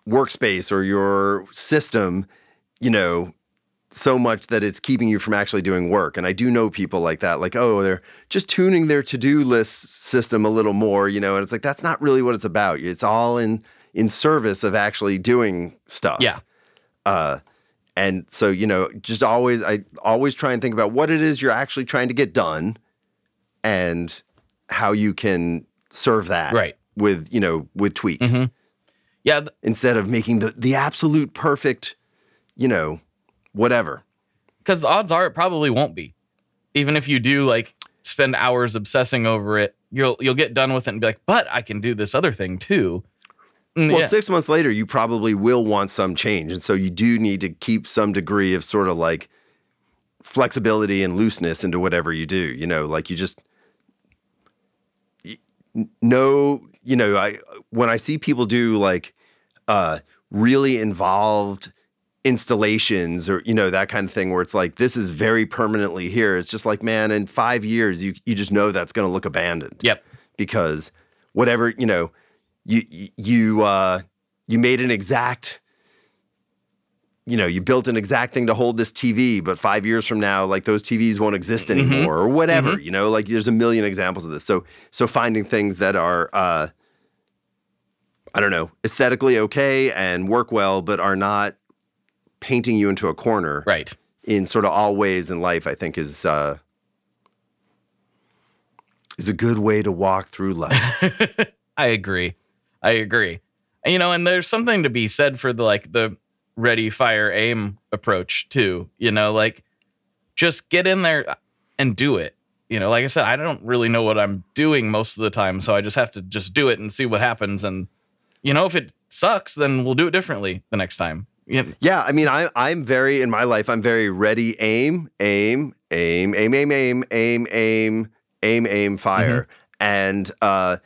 workspace or your system, you know, so much that it's keeping you from actually doing work. And I do know people like that, like, oh, they're just tuning their to-do list system a little more, you know, and it's like that's not really what it's about. It's all in in service of actually doing stuff. Yeah. Uh and so, you know, just always I always try and think about what it is you're actually trying to get done and how you can serve that Right. with, you know, with tweaks Mhm. yeah, th- instead of making the the absolute perfect, you know, whatever. because the odds are it probably won't be. Even if you do like spend hours obsessing over it, you'll you'll get done with it and be like, but I can do this other thing too. Mm, Well, yeah. six months later, you probably will want some change. And so you do need to keep some degree of sort of like flexibility and looseness into whatever you do. You know, like you just y- n- know, you know, I when I see people do like uh really involved installations or you know that kind of thing where it's like this is very permanently here it's just like man in 5 years you you just know that's going to look abandoned Yep. because whatever you know you you uh you made an exact you know you built an exact thing to hold this tv but five years from now like those tvs won't exist Mhm. anymore or whatever you know like there's a million examples of this so so finding things that are uh i don't know aesthetically okay and work well but are not painting you into a corner Right. in sort of all ways in life, I think is uh, is a good way to walk through life. [LAUGHS] I agree. I agree. And, you know, and there's something to be said for the like the ready, fire, aim approach too. You know, like just get in there and do it. You know, like I said, I don't really know what I'm doing most of the time, so I just have to just do it and see what happens. And you know, if it sucks, then we'll do it differently the next time. Yeah. Yeah, I mean, I, I'm very in my life. I'm very ready, aim, aim, aim, aim, aim, aim, aim, aim, aim, aim, fire, and uh,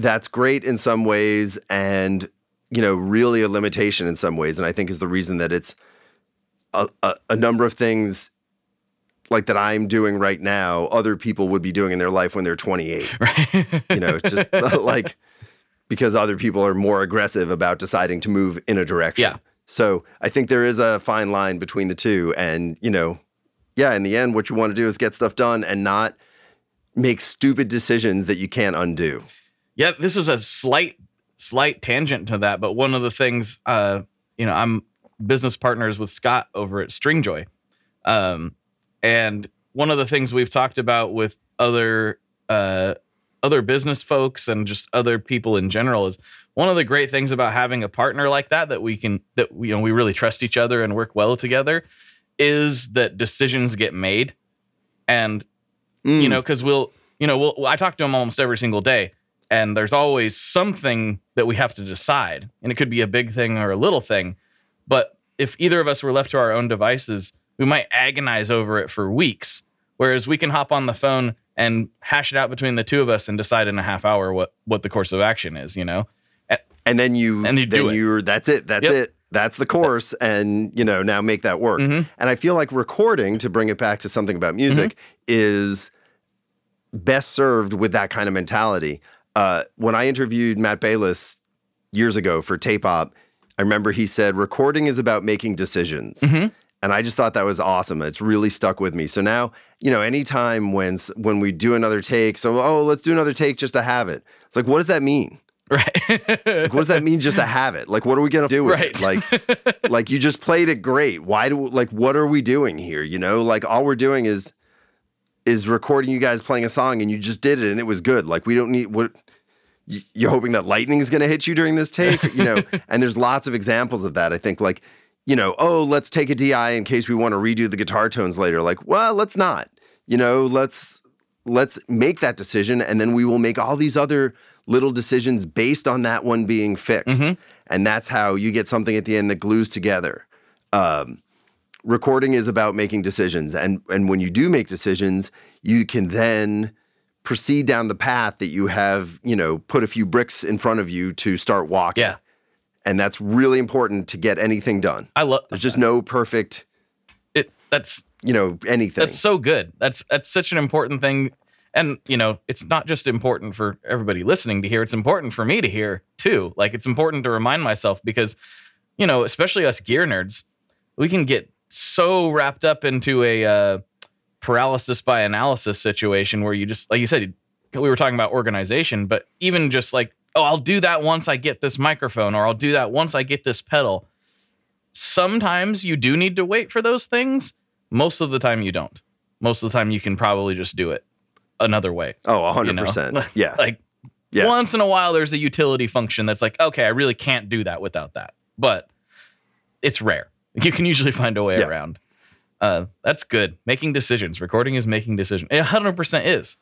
that's great in some ways, and you know, really a limitation in some ways. And I think is the reason that it's a, a, a number of things like that I'm doing right now. Other people would be doing in their life when they're 28. [LAUGHS] Right. You know, just [LAUGHS] like because other people are more aggressive about deciding to move in a direction. Yeah. So I think there is a fine line between the two. And, you know, yeah, in the end, what you want to do is get stuff done and not make stupid decisions that you can't undo. Yeah, this is a slight slight tangent to that, but one of the things uh, you know, I'm business partners with Scott over at Stringjoy. Um, and one of the things we've talked about with other uh, other business folks and just other people in general is one of the great things about having a partner like that that we can that we, you know we really trust each other and work well together is that decisions get made and Mm. you know because we'll you know we'll i talk to him almost every single day and there's always something that we have to decide and it could be a big thing or a little thing but if either of us were left to our own devices we might agonize over it for weeks whereas we can hop on the phone and hash it out between the two of us and decide in a half hour what what the course of action is you know and then you And you do then it. you're that's it that's Yep. it that's the course and you know now make that work Mhm. and i feel like recording to bring it back to something about music Mm-hmm. is best served with that kind of mentality uh, when i interviewed matt bayles years ago for tape op i remember he said recording is about making decisions Mhm. and I just thought that was awesome. It's really stuck with me. So now, you know, anytime when when we do another take, so oh, let's do another take just to have it. It's like, what does that mean? right Like, what does that mean just to have it? Like, what are we gonna do with it? Like, [LAUGHS] like you just played it great. Why do like what are we doing here? You know, like all we're doing is is recording you guys playing a song and you just did it and it was good. Like we don't need what you're hoping that lightning is going to hit you during this take, you know. [LAUGHS] and there's lots of examples of that. I think like you know, oh, let's take a DI in case we want to redo the guitar tones later. Like, well, let's not. You know, let's let's make that decision and then we will make all these other little decisions based on that one being fixed. And that's how you get something at the end that glues together. Um, recording is about making decisions and and when you do make decisions, you can then proceed down the path that you have, you know, put a few bricks in front of you to start walking. yeah And that's really important to get anything done. i love There's just no perfect, it that's you know, anything. That's so good. That's that's such an important thing. And you know, it's not just important for everybody listening to hear, it's important for me to hear too. Like it's important to remind myself because, you know, especially us gear nerds, we can get so wrapped up into a uh, paralysis by analysis situation where you just like you said we were talking about organization, but even just like, oh, I'll do that once I get this microphone or I'll do that once I get this pedal. Sometimes you do need to wait for those things. Most of the time you don't. Most of the time you can probably just do it another way. oh, you know? 100%. [LAUGHS] Yeah. Like Yeah. once in a while there's a utility function that's like, okay, I really can't do that without that. But it's rare. [LAUGHS] You can usually find a way Yeah. around. Uh, that's good. Making decisions. Recording is making decisions. It 100% is.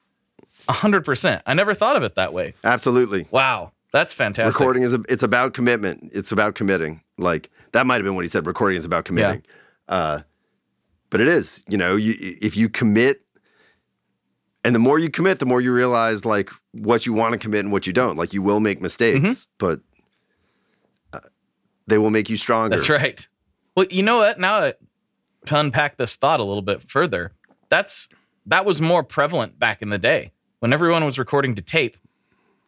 100%. I never thought of it that way. Absolutely. Wow. That's fantastic. Recording is a, it's about commitment. It's about committing. Like that might have been what he said. Recording is about committing. Uh, but it is. You know, you if you commit, and the more you commit, the more you realize like what you want to commit and what you don't. Like you will make mistakes, Mm-hmm. but uh, they will make you stronger. That's right. Well, you know what? Now to unpack this thought a little bit further, that's that was more prevalent back in the day when everyone was recording to tape.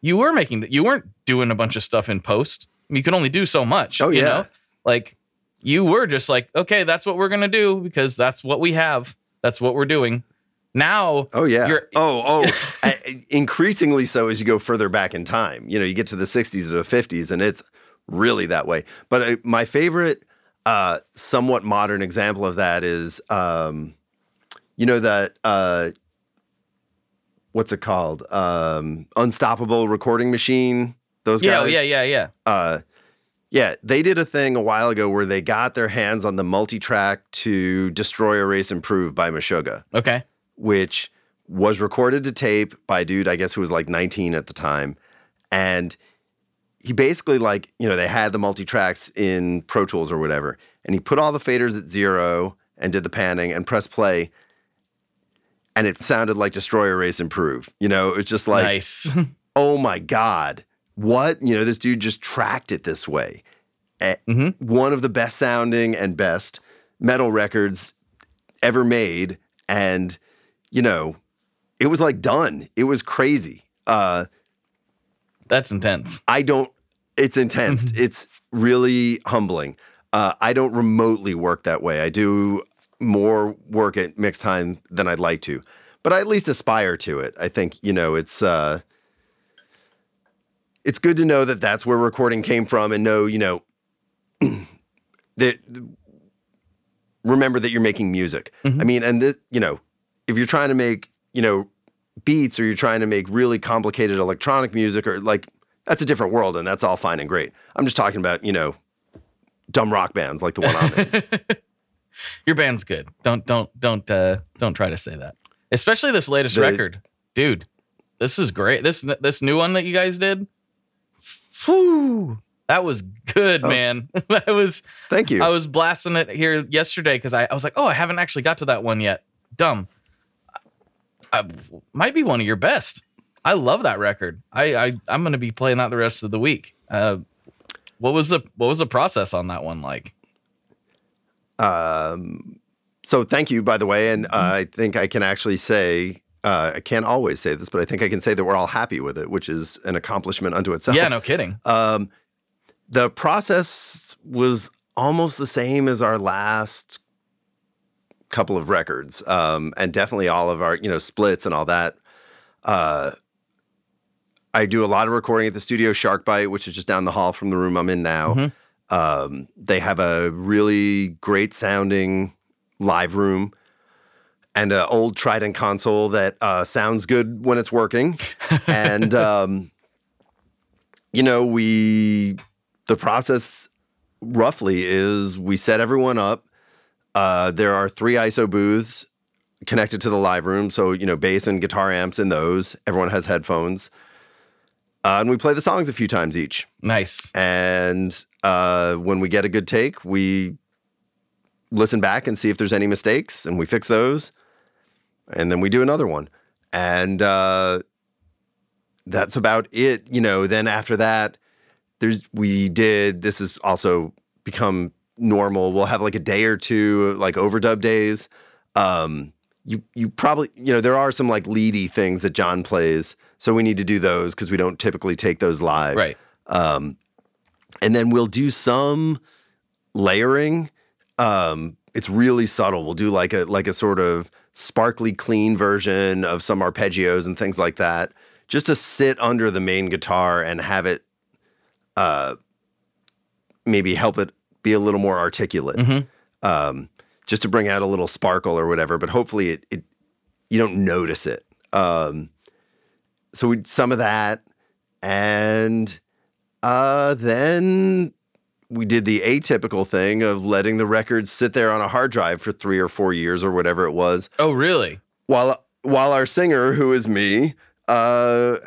You were making you weren't doing a bunch of stuff in post. You could only do so much. Oh, you yeah. know? like you were just like, okay, that's what we're gonna do because that's what we have. That's what we're doing. Now, Oh yeah. You're- oh oh. [LAUGHS] I- increasingly so as you go further back in time. You know, you get to the '60s or the '50s, and it's really that way. But uh, my favorite, uh, somewhat modern example of that is, um, you know, that uh, what's it called? Um, Unstoppable Recording Machine. Those Yeah, guys. yeah, yeah, yeah. Uh, yeah, they did a thing a while ago where they got their hands on the multi-track to Destroy, Erase, Improve by Meshuggah, Okay. which was recorded to tape by a dude, I guess, who was like 19 at the time. And he basically like, you know, they had the multi-tracks in Pro Tools or whatever. And he put all the faders at zero and did the panning and pressed play. And it sounded like Destroyer Erase, Improve. You know, it's just like nice. [LAUGHS] oh my god what you know this dude just tracked it this way Mhm. one of the best sounding and best metal records ever made and you know it was like done it was crazy uh That's intense. i don't it's intense. [LAUGHS] It's really humbling. Uh i don't remotely work that way. I do more work at mixed time than i'd like to but i at least aspire to it. I think you know it's uh it's good to know that that's where recording came from and know, you know, [CLEARS THROAT] that remember that you're making music. I mean, and that, you know, if you're trying to make, you know, beats or you're trying to make really complicated electronic music or like that's a different world and that's all fine and great. I'm just talking about, you know, dumb rock bands like the one I'm in. [LAUGHS] Your band's good. Don't don't don't uh don't try to say that. Especially this latest The- record. Dude, this is great. This this new one that you guys did. Whew, that was good, Oh. man. [LAUGHS] that was Thank you. I was blasting it here yesterday because I, I was like, oh, I haven't actually got to that one yet. Dumb. I, might be one of your best. I love that record. I, I I'm gonna be playing that the rest of the week. Uh, what was the what was the process on that one like? Um, so thank you, by the way. And uh, I think I can actually say, uh, I can't always say this, but I think I can say that we're all happy with it, which is an accomplishment unto itself. Yeah, no kidding. Um, the process was almost the same as our last couple of records, um, and definitely all of our, you know, splits and all that. Uh, I do a lot of recording at the studio Sharkbite, which is just down the hall from the room I'm in now. Mhm. Um, they have a really great sounding live room and an old Trident console that uh, sounds good when it's working. [LAUGHS] and um, you know, we the process roughly is we set everyone up. Uh, there are three ISO booths connected to the live room, so you know, bass and guitar amps in those. Everyone has headphones, uh, and we play the songs a few times each. Nice. And uh, when we get a good take, we listen back and see if there's any mistakes, and we fix those. And then we do another one, and uh, that's about it. You know. Then after that, there's we did. This has also become normal. We'll have like a day or two like overdub days. Um, you you probably you know there are some like leady things that John plays, so we need to do those because we don't typically take those live. Right. Um, and then we'll do some layering. Um, it's really subtle. We'll do like a like a sort of sparkly clean version of some arpeggios and things like that, just to sit under the main guitar and have it uh, maybe help it be a little more articulate. Mhm. Um, just to bring out a little sparkle or whatever, but hopefully it, it you don't notice it. Um, so we some of that, and uh, then we did the atypical thing of letting the records sit there on a hard drive for three or four years or whatever it was, Oh, really? while while our singer, who is me, uh,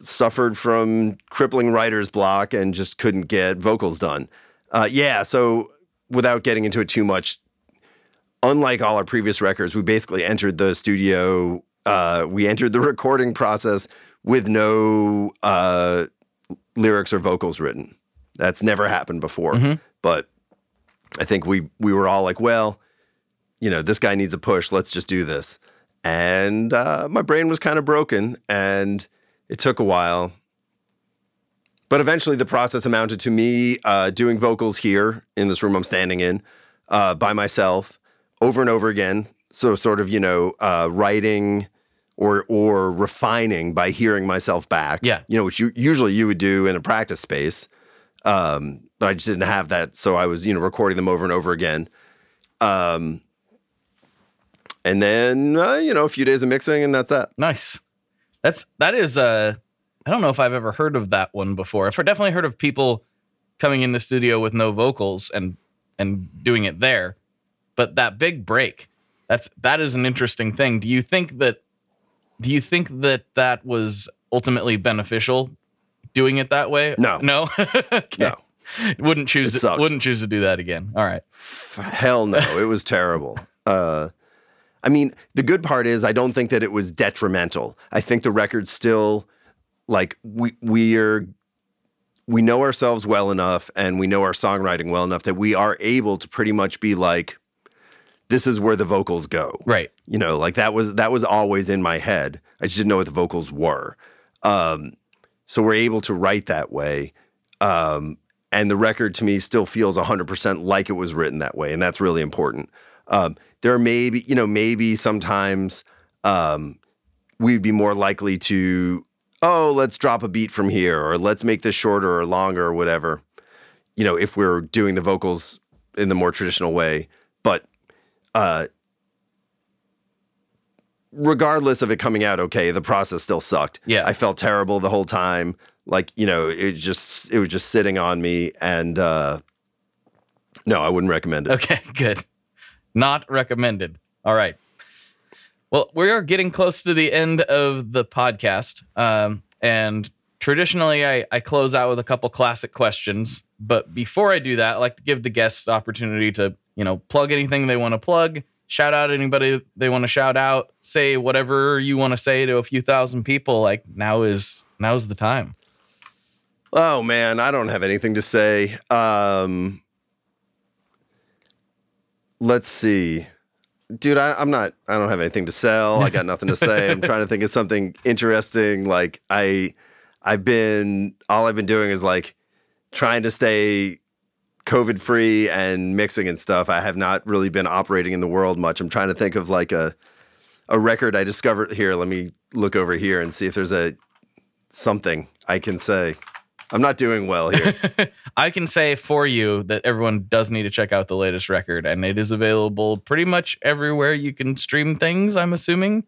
suffered from crippling writer's block and just couldn't get vocals done. Uh, yeah, so without getting into it too much, unlike all our previous records, we basically entered the studio. Uh, we entered the [LAUGHS] recording process with no uh, lyrics or vocals written. That's never happened before. Mhm. But I think we we were all like, well, you know, this guy needs a push. Let's just do this. And uh, my brain was kind of broken, and it took a while. But eventually, the process amounted to me uh, doing vocals here in this room I'm standing in uh, by myself over and over again. So, sort of, you know, uh, writing or or refining by hearing myself back. Yeah. you know, which you, usually you would do in a practice space. Um, but I just didn't have that, so I was, you know, recording them over and over again. Um, and then, uh, you know, a few days of mixing, and that's that. Nice. That's that is uh I don't know if I've ever heard of that one before. I've definitely heard of people coming in the studio with no vocals and and doing it there. But that big break, that's that is an interesting thing. Do you think that do you think that that was ultimately beneficial doing it that way? No. No. [LAUGHS] okay. No. Wouldn't choose It to, wouldn't choose to do that again. All right. Hell no, it was terrible. Uh, I mean, the good part is I don't think that it was detrimental. I think the record's still like we we're we know ourselves well enough and we know our songwriting well enough that we are able to pretty much be like this is where the vocals go. Right. You know, like that was that was always in my head. I just didn't know what the vocals were. Um, so we're able to write that way. Um, and the record to me still feels 100% like it was written that way. And that's really important. Um, there may be, you know, maybe sometimes um, we'd be more likely to, oh, let's drop a beat from here or let's make this shorter or longer or whatever, you know, if we're doing the vocals in the more traditional way. But uh, regardless of it coming out okay, the process still sucked. Yeah. I felt terrible the whole time. Like, you know, it just it was just sitting on me and uh no, I wouldn't recommend it. Okay, [LAUGHS] good. Not recommended. All right. Well, we are getting close to the end of the podcast. Um, and traditionally, I, I close out with a couple classic questions. But before I do that, I like to give the guests the opportunity to, you know, plug anything they want to plug, shout out anybody they want to shout out, say whatever you want to say to a few thousand people. Like now is now's the time. Oh man, I don't have anything to say. Um Let's see. Dude, I, I'm not I don't have anything to sell. I got nothing to say. I'm trying to think of something interesting. Like I I've been all I've been doing is like trying to stay COVID free and mixing and stuff. I have not really been operating in the world much. I'm trying to think of like a a record I discovered here. Let me look over here and see if there's a something I can say. I'm not doing well here. [LAUGHS] I can say for you that everyone does need to check out the latest record, and it is available pretty much everywhere you can stream things. I'm assuming.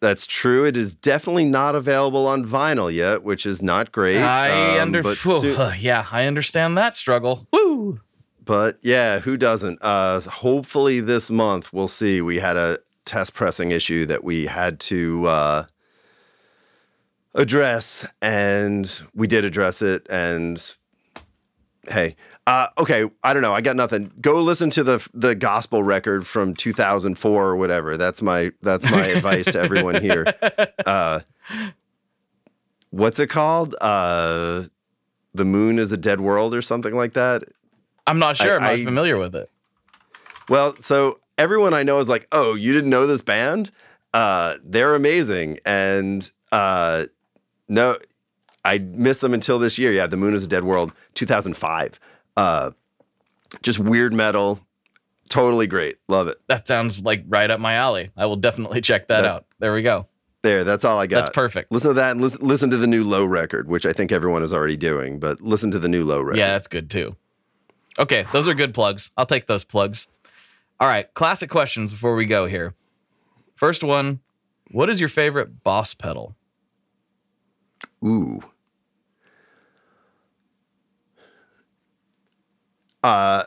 That's true. It is definitely not available on vinyl yet, which is not great. I Um, under but, Phew, yeah, I understand that struggle. Woo! but yeah, who doesn't? Uh, hopefully this month we'll see. We had a test pressing issue that we had to uh, address, and we did address it. And hey, uh, okay, I don't know. I got nothing. Go listen to the the gospel record from 2004 or whatever. That's my that's my [LAUGHS] advice to everyone here. Uh, what's it called? Uh, the moon is a dead world or something like that. I'm not sure. I'm I- not I- familiar with it. Well, so everyone I know is like, "Oh, you didn't know this band? Uh, they're amazing." And uh, no, I missed them until this year. Yeah, The Moon is a Dead World, 2005. Uh, just weird metal, totally great. Love it. That sounds like right up my alley. I will definitely check that, That- out. There we go. There, that's all I got. That's perfect. Listen to that and listen, listen to the new Low record, which I think everyone is already doing. But listen to the new Low record. Yeah, that's good too. Okay, those are good plugs. I'll take those plugs. All right, classic questions before we go here. First one What is your favorite boss pedal? Ooh. Uh,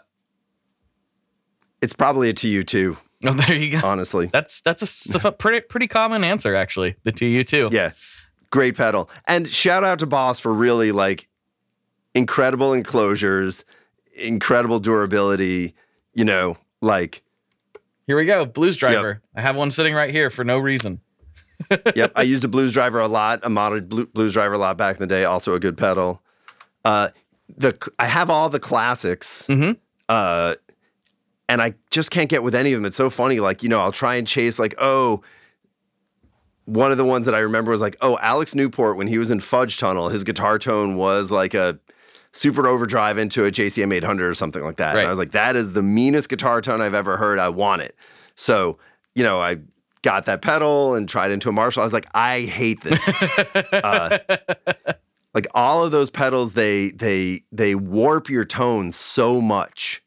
it's probably a TU2, Oh, there you go. honestly. That's that's a a pretty pretty common answer actually. The to you too. Yeah. Great pedal. And shout out to Boss for really like incredible enclosures, incredible durability, you know, like Here we go. Blues driver. I have one sitting right here for no reason. [LAUGHS] yep, I used a blues driver a lot, a modded Blu- blues driver a lot back in the day, also a good pedal. Uh the I have all the classics. Mhm. Uh and I just can't get with any of them. It's so funny like, you know, I'll try and chase like, oh, one of the ones that I remember was like, oh, Alex Newport when he was in Fudge Tunnel, his guitar tone was like a super overdrive into a JCM 800 or something like that. Right. And I was like, that is the meanest guitar tone I've ever heard. I want it. So, you know, I got that pedal and tried into a Marshall. I was like, I hate this. [LAUGHS] uh, like all of those pedals, they they they warp your tone so much.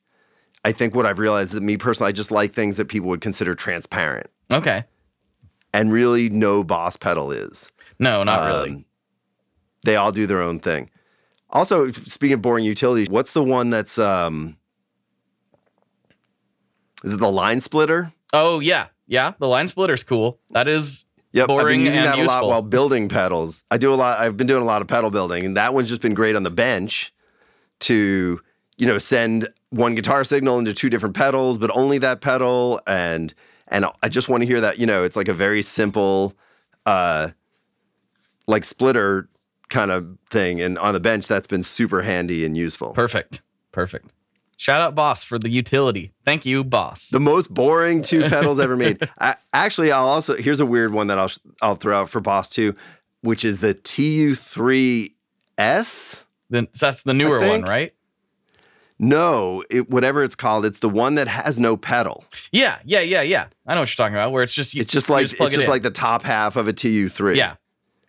I think what I've realized is that me personally, I just like things that people would consider transparent. Okay. and really no boss pedal is. No, not really. Um, They all do their own thing. Also, speaking of boring utilities, what's the one that's um is it the line splitter? Oh yeah, yeah. The line splitter's cool. That is Yep, I've Boring been using that a lot while building pedals. I do a lot. I've been doing a lot of pedal building, and that one's just been great on the bench to you know send one guitar signal into two different pedals, but only that pedal. And and I just want to hear that. You know, it's like a very simple, uh, like splitter kind of thing, and on the bench, that's been super handy and useful. perfect. Perfect. Shout out boss for the utility. Thank you, boss. The most boring two [LAUGHS] pedals ever made. I, actually, I'll also here's a weird one that I'll I'll throw out for Boss Two, which is the TU3S. Then that's the newer one, right? No, it, whatever it's called, it's the one that has no pedal. Yeah, yeah, yeah, yeah. I know what you're talking about. Where it's just you, It's just like plug it's just in. like the top half of a TU3. yeah,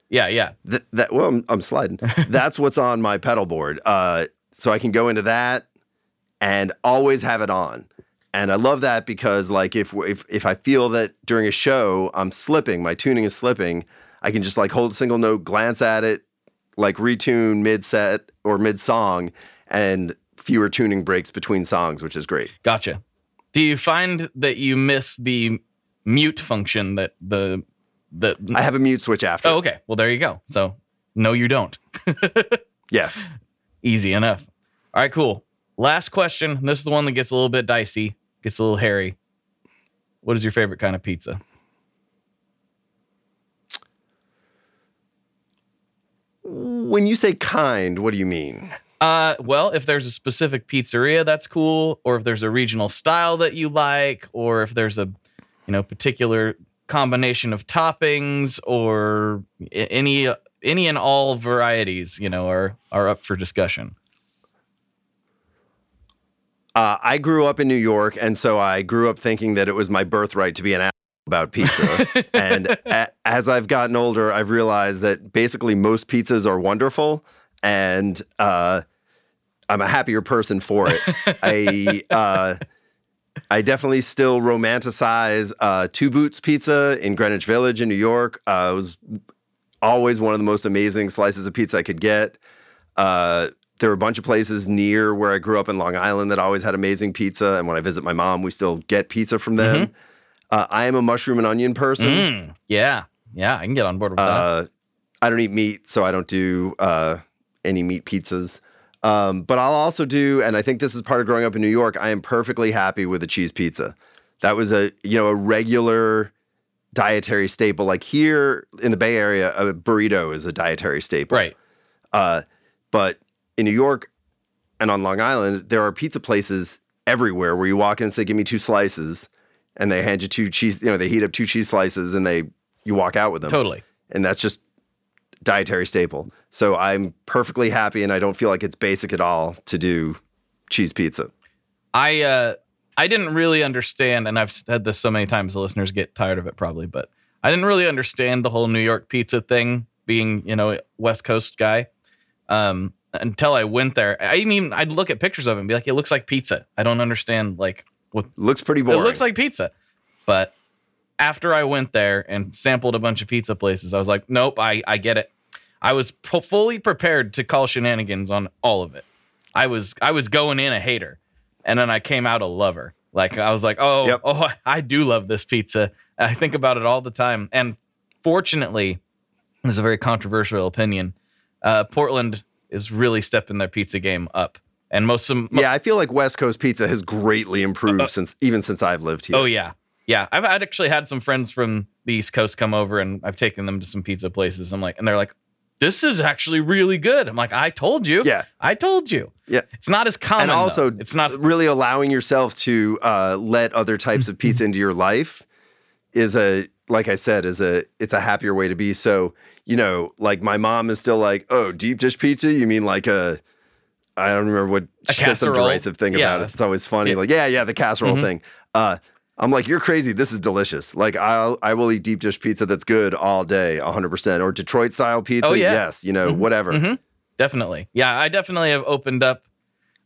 yeah, yeah. Th- that well, I'm, I'm sliding. [LAUGHS] That's what's on my pedal board. Uh, so I can go into that and always have it on. And I love that because like if if if I feel that during a show I'm slipping, my tuning is slipping, I can just like hold a single note, glance at it, like retune mid set or mid song, and fewer tuning breaks between songs, which is great. Gotcha. Do you find that you miss the mute function that the the? I have a mute switch after. oh, okay. Well, there you go. So no, you don't. [LAUGHS] Yeah. Easy enough. All right, cool. Last question. This is the one that gets a little bit dicey, gets a little hairy. What is your favorite kind of pizza? When you say kind, what do you mean? Uh, well, if there's a specific pizzeria, that's cool, or if there's a regional style that you like, or if there's a, you know, particular combination of toppings, or any any and all varieties, you know, are are up for discussion. Uh, I grew up in New York, and so I grew up thinking that it was my birthright to be an about pizza. [LAUGHS] and a- as I've gotten older, I've realized that basically most pizzas are wonderful, and uh, I'm a happier person for it. I [LAUGHS] uh, I definitely still romanticize uh, Two Boots Pizza in Greenwich Village in New York. Uh, it was always one of the most amazing slices of pizza I could get. There were a bunch of places near where I grew up in Long Island that always had amazing pizza. And when I visit my mom, we still get pizza from them. Uh, I am a mushroom and onion person. Mm, yeah, yeah, I can get on board with that. Uh, I don't eat meat, so I don't do uh, any meat pizzas. Um, but I'll also do, and I think this is part of growing up in New York. I am perfectly happy with a cheese pizza. That was a you know a regular dietary staple. Like here in the Bay Area, a burrito is a dietary staple. Right. Uh, but in New York and on Long Island, there are pizza places everywhere where you walk in and say, "Give me two slices," and they hand you two cheese. You know, they heat up two cheese slices and they you walk out with them Totally. and that's just dietary staple. So I'm perfectly happy, and I don't feel like it's basic at all to do cheese pizza. I uh I didn't really understand, and I've said this so many times, the listeners get tired of it probably, but I didn't really understand the whole New York pizza thing, being you know West Coast guy, um, until I went there. I mean, I'd look at pictures of it and be like, it looks like pizza. I don't understand like what Looks pretty boring. it looks like pizza, but after I went there and sampled a bunch of pizza places, I was like, nope, I I get it. I was pro- fully prepared to call shenanigans on all of it. I was I was going in a hater, and then I came out a lover. Like I was like, oh, Yep. oh, I- I do love this pizza. I think about it all the time. And fortunately, this is a very controversial opinion. Uh, Portland is really stepping their pizza game up, and most of them, yeah, I feel like West Coast pizza has greatly improved since even since I've lived here. Uh, Oh yeah, yeah. I've had actually had some friends from the East Coast come over, and I've taken them to some pizza places. I'm like, and they're like, "This is actually really good." I'm like, "I told you." Yeah. I told you. Yeah. It's not as common. and also, though. it's not. really allowing yourself to uh, let other types of pizza into your life is a like I said is a it's a happier way to be. So you know, like my mom is still like, oh, deep dish pizza. You mean like a I don't remember what A she said some derisive thing Yeah. about it. It's always funny. Yeah. Like, yeah, yeah, the casserole Mhm. thing. Uh, I'm like, you're crazy. This is delicious. Like, I'll I will eat deep dish pizza that's good all day, 100. percent Or Detroit style pizza. Oh, yeah. Yes, you know, Mhm. whatever. Mhm. Definitely. Yeah, I definitely have opened up.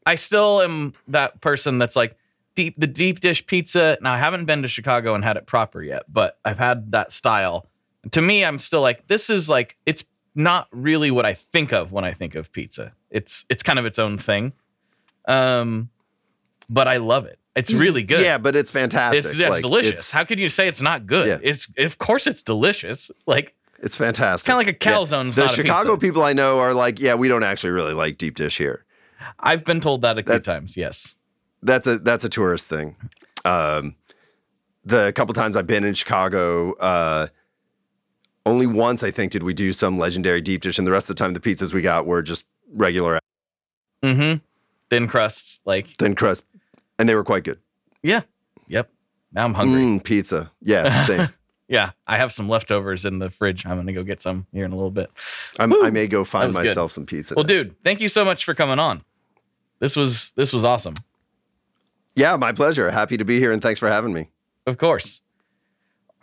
I still am that person that's like, deep the deep dish pizza. Now I haven't been to Chicago and had it proper yet, but I've had that style. To me, I'm still like this is like it's not really what I think of when I think of pizza. It's it's kind of its own thing. Um but I love it. It's really good. Yeah, but it's fantastic. It's, it's Like, delicious. It's, How could you say it's not good? Yeah. It's of course it's delicious. Like it's fantastic. kind of like a Yeah. The Chicago people I know are like, yeah, we don't actually really like deep dish here. I've been told that a few times. Yes. That's a that's a tourist thing. Um, the couple times I've been in Chicago, uh, only once I think did we do some legendary deep dish, and the rest of the time the pizzas we got were just regular Mm-hmm. Thin crust. Like thin crust, and they were quite good. yeah. Yep. Now I'm hungry. Mm, pizza, yeah, same. [LAUGHS] Yeah, I have some leftovers in the fridge. I'm gonna go get some here in a little bit. I'm, I may go find was good. myself some pizza. Well, now. dude, thank you so much for coming on. This was this was awesome. yeah, my pleasure. Happy to be here, and thanks for having me. Of course.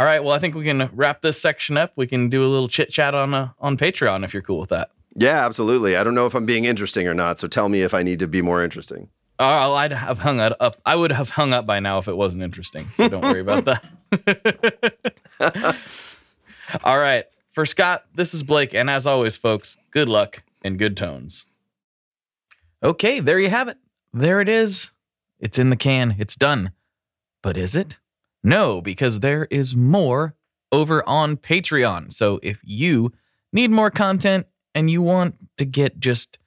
All right. Well, I think we can wrap this section up. We can do a little chit chat on uh, on Patreon if you're cool with that. Yeah, absolutely. I don't know if I'm being interesting or not, so tell me if I need to be more interesting. Oh, I'd have hung up. I would have hung up by now if it wasn't interesting. So don't worry about that. [LAUGHS] All right. For Scott, this is Blake. And as always, folks, good luck and good tones. Okay, there you have it. There it is. It's in the can. It's done. But is it? No, because there is more over on Patreon. So if you need more content and you want to get just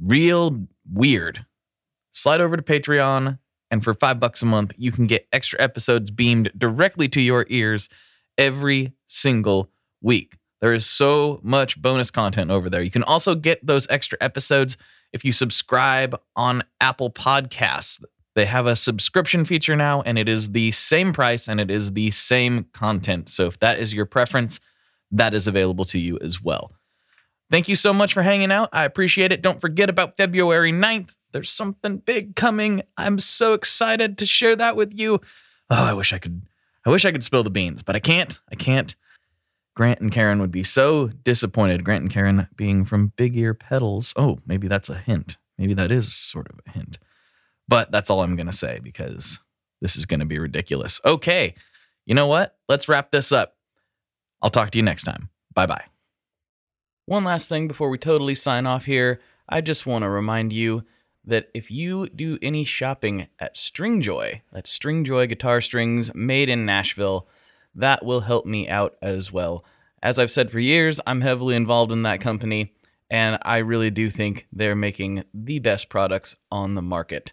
real weird, slide over to Patreon, and for five bucks a month, you can get extra episodes beamed directly to your ears every single week. There is so much bonus content over there. You can also get those extra episodes if you subscribe on Apple Podcasts. They have a subscription feature now, and it is the same price and it is the same content. So if that is your preference, that is available to you as well. Thank you so much for hanging out. I appreciate it. Don't forget about February 9th. There's something big coming. I'm so excited to share that with you. Oh, I wish I could I wish I could spill the beans, but I can't. I can't. Grant and Karen would be so disappointed. Grant and Karen being from Big Ear Pedals. Oh, maybe that's a hint. Maybe that is sort of a hint. But that's all I'm going to say because this is going to be ridiculous. Okay. You know what? Let's wrap this up. I'll talk to you next time. Bye bye. One last thing before we totally sign off here. I just want to remind you that if you do any shopping at Stringjoy, that's Stringjoy guitar strings made in Nashville, that will help me out as well. As I've said for years, I'm heavily involved in that company, and I really do think they're making the best products on the market.